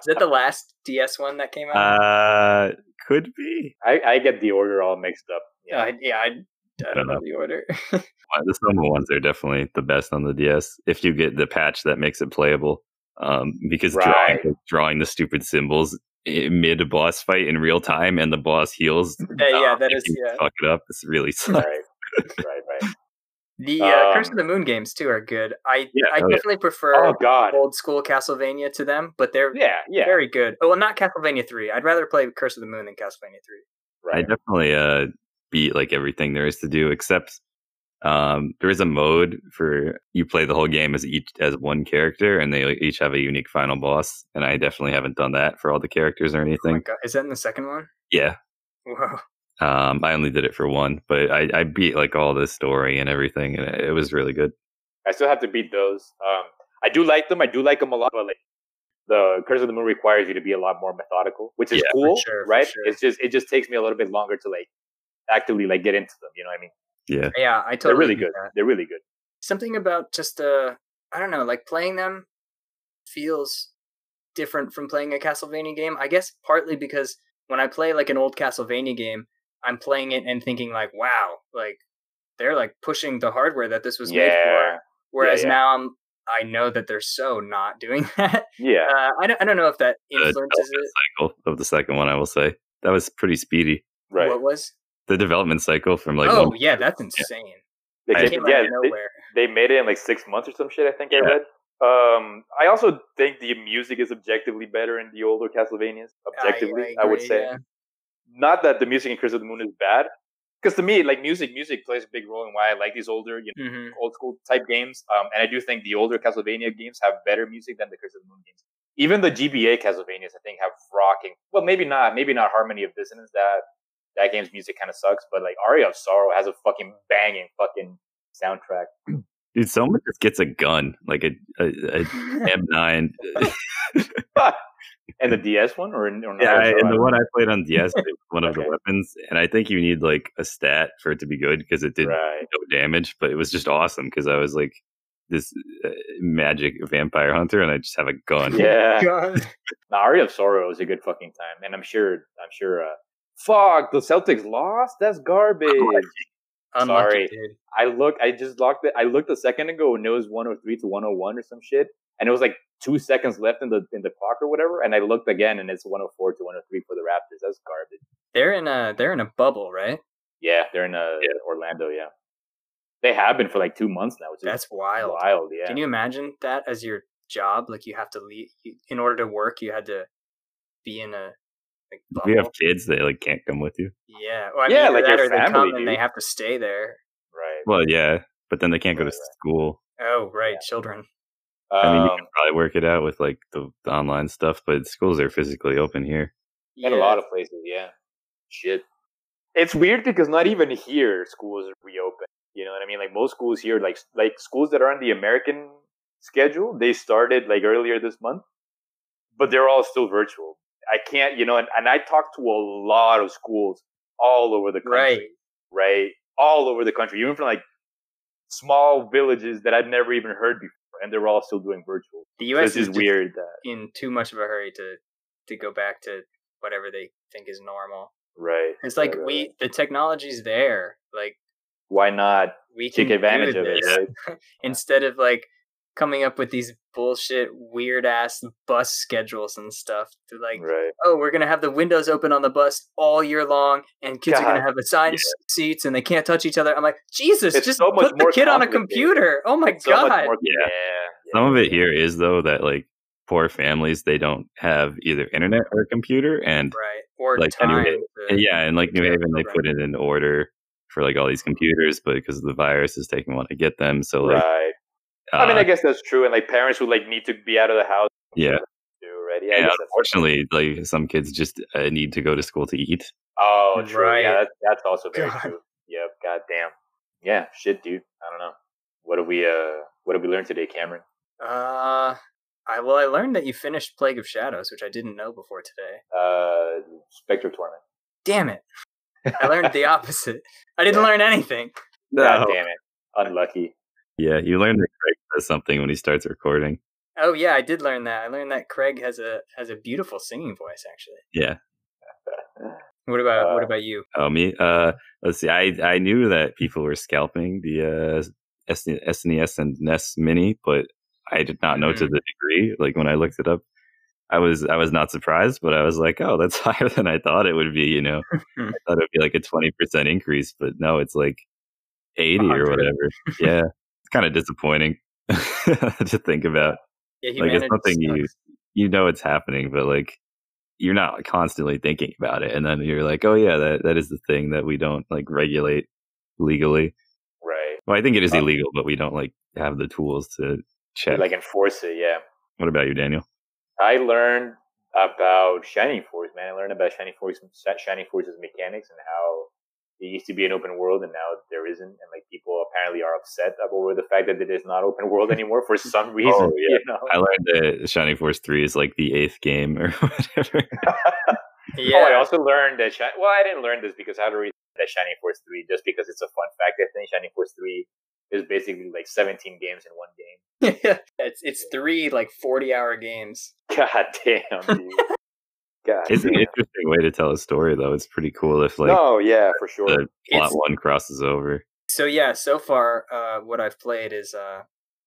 Is that the last DS one that came out? uh, could be. I, I get the order all mixed up. yeah, I, yeah, I, I don't know the order. Uh, The Soma ones are definitely the best on the DS if you get the patch that makes it playable. Um, because Right. drawing, drawing the stupid symbols mid boss fight in real time and the boss heals. Yeah, yeah, um, that is- yeah. Fuck it up. It's really (laughs) sucks. right, right, right. (laughs) The uh, Curse of Um, the Moon games too are good. I Yeah, I oh, yeah. definitely prefer Oh God. old school Castlevania to them, but they're Yeah, yeah. very good. Oh, well, not Castlevania three. I'd rather play Curse of the Moon than Castlevania three. I definitely uh beat like everything there is to do except um there is a mode for you play the whole game as each as one character and they each have a unique final boss and I definitely haven't done that for all the characters or Oh my anything. god, is that in the second one? yeah. Whoa. Um I only did it for one, but I I beat like all the story and everything and it, it was really good. I still have to beat those. Um, I do like them. I do like them a lot, but like the Curse of the Moon requires you to be a lot more methodical, which is Yeah, for cool, sure, for right? sure. It's just it just takes me a little bit longer to like actively like get into them. You know what I mean? Yeah. Yeah, I totally They're really good. that. They're really good. Something about just uh, I don't know, like playing them feels different from playing a Castlevania game. I guess partly because when I play like an old Castlevania game, I'm playing it and thinking like, wow, like they're like pushing the hardware that this was made for. Whereas yeah. now I'm I know that they're so not doing (laughs) that. yeah. Uh, I don't I don't know if that The influences it. cycle of the second one I will say. That was pretty speedy. Right. What was? The development cycle from like oh one- yeah, that's insane. They I It came- came yeah, out of they, nowhere. they made it in like six months or some shit. I think I read. Um, I also think the music is objectively better in the older Castlevanias. Objectively, I, would agree, say. yeah. Not that the music in Curse of the Moon is bad, because to me, like music, music plays a big role in why I like these older, you know, hmm old school type games. Um, and I do think the older Castlevania games have better music than the Curse of the Moon games. Even the GBA Castlevanias, I think, have rocking. Well, maybe not, maybe not Harmony of Dissonance. That that game's music kind of sucks, but like Aria of Sorrow has a fucking banging fucking soundtrack. Dude, someone just gets a gun, like a, a, a (laughs) M9. (laughs) And the DS one, or, or? Yeah, I, and the one I played on DS, was (laughs) one of the weapons, and I think you need like a stat for it to be good because it did right. no damage, but it was just awesome because I was like this uh, magic vampire hunter, and I just have a gun. Yeah. God. Aria of Sorrow is a good fucking time, and I'm sure, I'm sure. uh Fuck, the Celtics lost. That's garbage. Unlucky, Sorry. dude. I look, I just locked it. I looked a second ago, and it was 103 to 101 or some shit, and it was like two seconds left in the in the clock or whatever. And I looked again, and it's 104 to 103 for the Raptors. That's garbage. They're in a they're in a bubble, right? Yeah, they're in uh, Orlando. Yeah, they have been for like two months now. Which is That's wild. wild. Yeah, Can you imagine that as your job? Like you have to leave in order to work. You had to be in a like If you have kids, they like can't come with you. Yeah, well, I Yeah, mean, like like that your or they family, come and they have to stay there. right? Well, yeah, but then they can't go to Right, right. school. Oh, right, Yeah. children. I mean, you Um, can probably work it out with like the, the online stuff, but schools are physically open here. in a lot of places, yeah. Shit. It's weird because not even here schools reopen. You know what I mean? Like most schools here, like like schools that are on the American schedule, they started like earlier this month, but they're all still virtual. I can't, you know, and, and I talked to a lot of schools all over the country, right. right? All over the country, even from like small villages that I'd never even heard before, and they're all still doing virtual. The U.S. it's is weird that, in too much of a hurry to to go back to whatever they think is normal. right? It's like right, we the technology's there. Like why not we take advantage of it, right? (laughs) instead of like coming up with these bullshit weird ass bus schedules and stuff to like Right. oh we're gonna have the windows open on the bus all year long and kids are gonna have assigned yeah. seats and they can't touch each other i'm like jesus It's just so put the kid on a computer oh my So god more, Yeah. yeah. Some of it here is though that like poor families they don't have either internet or a computer, and right or Like, time anyway, to- and yeah, in like New Haven they program. put it in order for like all these computers, but because the virus is taking one to get them, so like right. I mean, uh, I guess that's true. And like parents who like need to be out of the house yeah, too, right? Yeah. I and guess that's- unfortunately, like some kids just uh, need to go to school to eat. Oh, true. Right. Yeah, that, that's also very God. true. Yep. God damn. Yeah. Shit, dude. I don't know. What have we uh What have we learned today, Cameron? uh I, well, I learned that you finished Plague of Shadows, which I didn't know before today. Uh, Specter Torment. Damn it! I learned the (laughs) opposite. I didn't learn anything. God damn it. Unlucky. Yeah, you learn that Craig says something when he starts recording. Oh yeah, I did learn that. I learned that Craig has a has a beautiful singing voice. Actually, Yeah. (laughs) what about what Uh, about you? Oh me. Uh, let's see. I I knew that people were scalping the uh, SNES and NES Mini, but I did not know to Mhm. the degree. Like when I looked it up, I was I was not surprised, but I was like, oh, that's (laughs) higher than I thought it would be. You know, (laughs) I thought it would be like a twenty percent increase, but no, it's like eighty or whatever. yeah, kind of disappointing (laughs) to think about. Yeah, like it's something you you know it's happening, but like you're not constantly thinking about it, and then you're like, oh yeah, that that is the thing that we don't like regulate legally. Right. Well, I think it is Uh, illegal, but we don't like have the tools to check. Like enforce it. Yeah. what about you, Daniel? I learned about Shining Force, man. I learned about Shining Force, Shining Force's mechanics and how it used to be an open world and now there isn't. And like people apparently are upset over the fact that it is not open world anymore for (laughs) some oh, reason. Oh, yeah. You know? I learned that Shining Force Three is like the eighth game or (laughs) whatever. Yeah, (laughs) Oh, I also learned that. Shi- well, I didn't learn this because I had to read that Shining Force Three just because it's a fun fact. I think Shining Force Three is basically like 17 games in one game. it's it's three like forty hour games. God damn, dude. God. it's an (laughs) interesting way to tell a story, though. It's pretty cool if like oh yeah, for sure. the plot It's- one crosses over. So yeah, so far, uh, what I've played is, uh,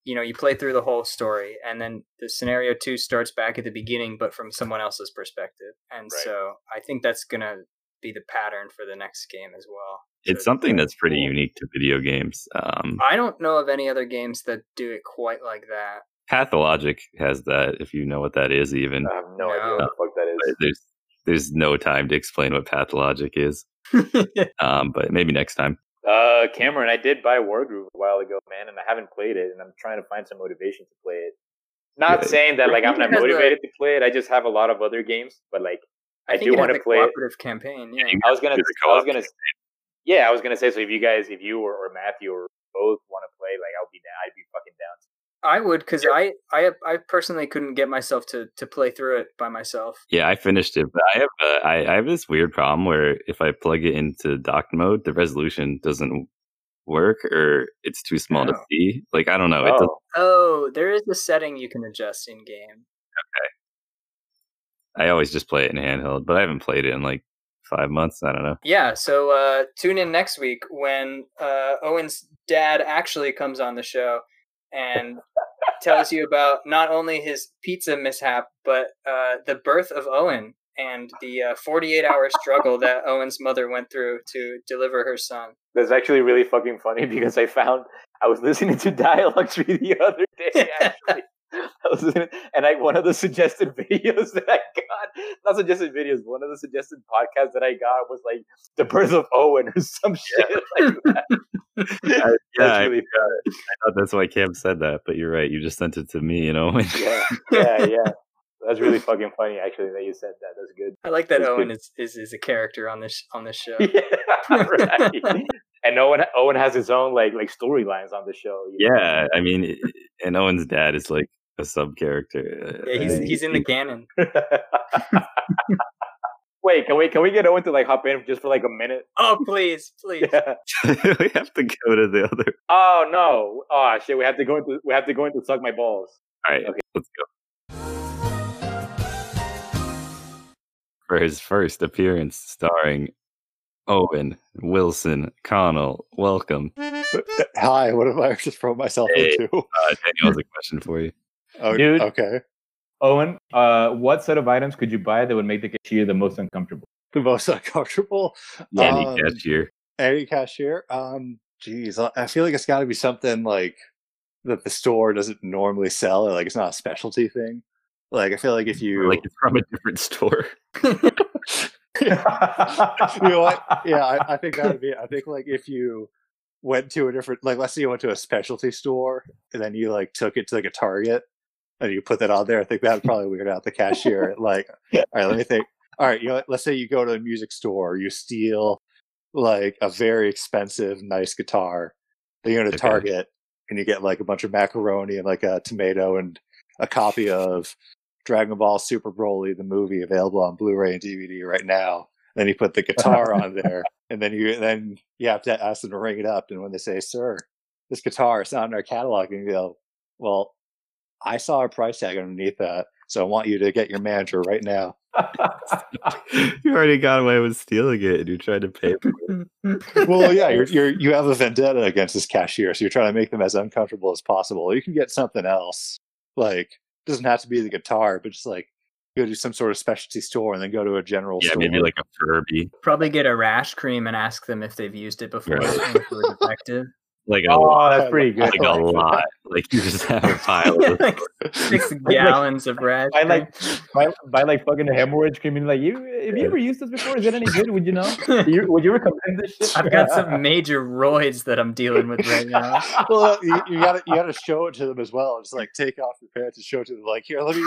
you know, you play through the whole story, and then the scenario two starts back at the beginning, but from someone else's perspective. And Right. so I think that's gonna be the pattern for the next game as well. It's So something that's pretty cool. unique to video games. Um, I don't know of any other games that do it quite like that. Pathologic has that, if you know what that is, even. I have no, No. idea what the fuck that But is. there's there's no time to explain what pathologic is. (laughs) Um, but maybe next time. Uh, Cameron, I did buy Wargroove a while ago, man, and I haven't played it, and I'm trying to find some motivation to play it. Not Yeah. saying that like I'm not It has a- motivated to play it. I just have a lot of other games, but like I, think do want to a play it. cooperative campaign. Yeah. I was gonna, I was gonna, yeah, I was gonna say. So if you guys, if you or, or Matthew or both want to play, like I'll be down. I'd be fucking down. I would because I, I I personally couldn't get myself to to play through it by myself. Yeah, I finished it, but I have uh, I, I have this weird problem where if I plug it into dock mode, the resolution doesn't work or it's too small to Oh. see. Like I don't know. Oh, Oh, there is a setting you can adjust in game. Okay. I always just play it in handheld, but I haven't played it in like five months. I don't know. Yeah, so uh, tune in next week when uh, Owen's dad actually comes on the show and tells you about not only his pizza mishap, but uh, the birth of Owen and the uh, 48 hour struggle that Owen's mother went through to deliver her son. that's actually really fucking funny because I found I was listening to Dialogue Tree the other day. Actually, (laughs) I was listening, and I one of the suggested (laughs) videos that I got, not suggested videos, one of the suggested podcasts that I got was like the birth of Owen or some shit like that. (laughs) (laughs) yeah, That's I, really I thought that's why Cam said that, but you're right. You just sent it to me, you know. yeah, yeah, yeah. That's really fucking funny, actually, that you said that. That's good. I like that That's Owen is, is is a character on this on this show. (laughs) Yeah, right. and Owen, Owen has his own like like storylines on the show. you know? yeah, I mean, and Owen's dad is like a sub character. Yeah, uh, he's he's in the canon. Wait, can we can we get Owen to like hop in just for like a minute? Oh please, please. (laughs) Yeah. (laughs) we have to go to the other. (laughs) Oh no! Oh shit! We have to go into we have to go into suck my balls. All right, Okay. let's go. For his first appearance, starring Owen Wilson Connell. Welcome. Hi, what have I just thrown myself Hey. into? Uh, Daniel has a question for you. Oh, Dude. okay. Owen, uh, what set of items could you buy that would make the cashier the most uncomfortable? The most (laughs) uncomfortable. Any Um, cashier. Any cashier? Um, geez, I- I feel like it's got to be something like that the store doesn't normally sell. Or like it's not a specialty thing. Like I feel like if you, Like it's from a different store. (laughs) (laughs) you know what? Yeah, I, I think that would be. I think like if you went to a different, like let's say you went to a specialty store and then you like took it to like a Target and you put that on there. I think that would probably weird out the cashier. (laughs) Like, all right, let me think. All right, you know, let's say you go to a music store, you steal like a very expensive, nice guitar. Then you go to Okay. Target and you get like a bunch of macaroni and like a tomato and a copy of Dragon Ball Super Broly, the movie, available on Blu-ray and DVD right now. Then you put the guitar (laughs) on there, and then you then you have to ask them to ring it up. And when they say, "Sir, this guitar is not in our catalog," and you go, "Well, I saw a price tag underneath that, so I want you to get your manager right now." (laughs) you already got away with stealing it and you tried to pay for it. (laughs) well, yeah, you're, you're you have a vendetta against this cashier, so you're trying to make them as uncomfortable as possible. You can get something else, like it doesn't have to be the guitar, but just like go to some sort of specialty store and then go to a general store. Yeah, store. maybe like a Furby. Probably get a rash cream and ask them if they've used it before. Right. And if. Like a, oh, that's pretty good. like a lot. Like you just have a pile (laughs) of like six (laughs) gallons of rash. I like (laughs) buy, buy like fucking hemorrhage cream and like you. Have you ever used this before? Is it any good? Would you know? You, would you recommend this shit? I've got some major roids that I'm dealing with right now. well, uh, you, you gotta you gotta show it to them as well. Just like take off your pants and show it to them. Like here, let me.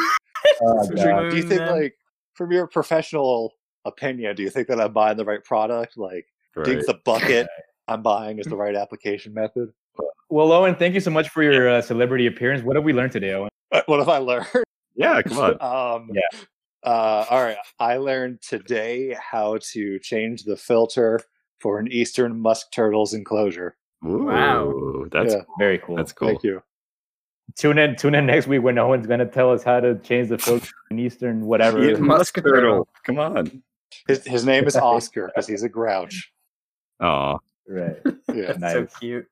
Oh, do, you think like from your professional opinion, do you think that I'm buying the right product? Like, right. think the bucket I'm buying is the right application method? Well, Owen, thank you so much for your uh, celebrity appearance. What have we learned today, Owen? What what have I learned? Yeah, come on. (laughs) Um, Yeah. Uh, all right. I learned today how to change the filter for an eastern musk turtle's enclosure. Ooh, Wow. That's Yeah. Very cool. that's cool. Thank you. Tune in, tune in next week when Owen's gonna tell us how to change the filter in Eastern whatever. Yeah, Musk turtle. Come on. His, his name is (laughs) Oscar because he's a grouch. Oh, Right. Yeah. That's (laughs) so cute.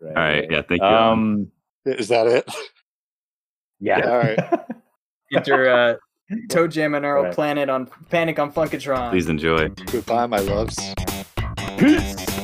right. all right. Yeah, thank you. Um. Is that it? Yeah. All right. (laughs) Enter uh, ToeJam and Earl Right. Planet on Panic on Funkotron. Please enjoy. Goodbye, my loves. Peace.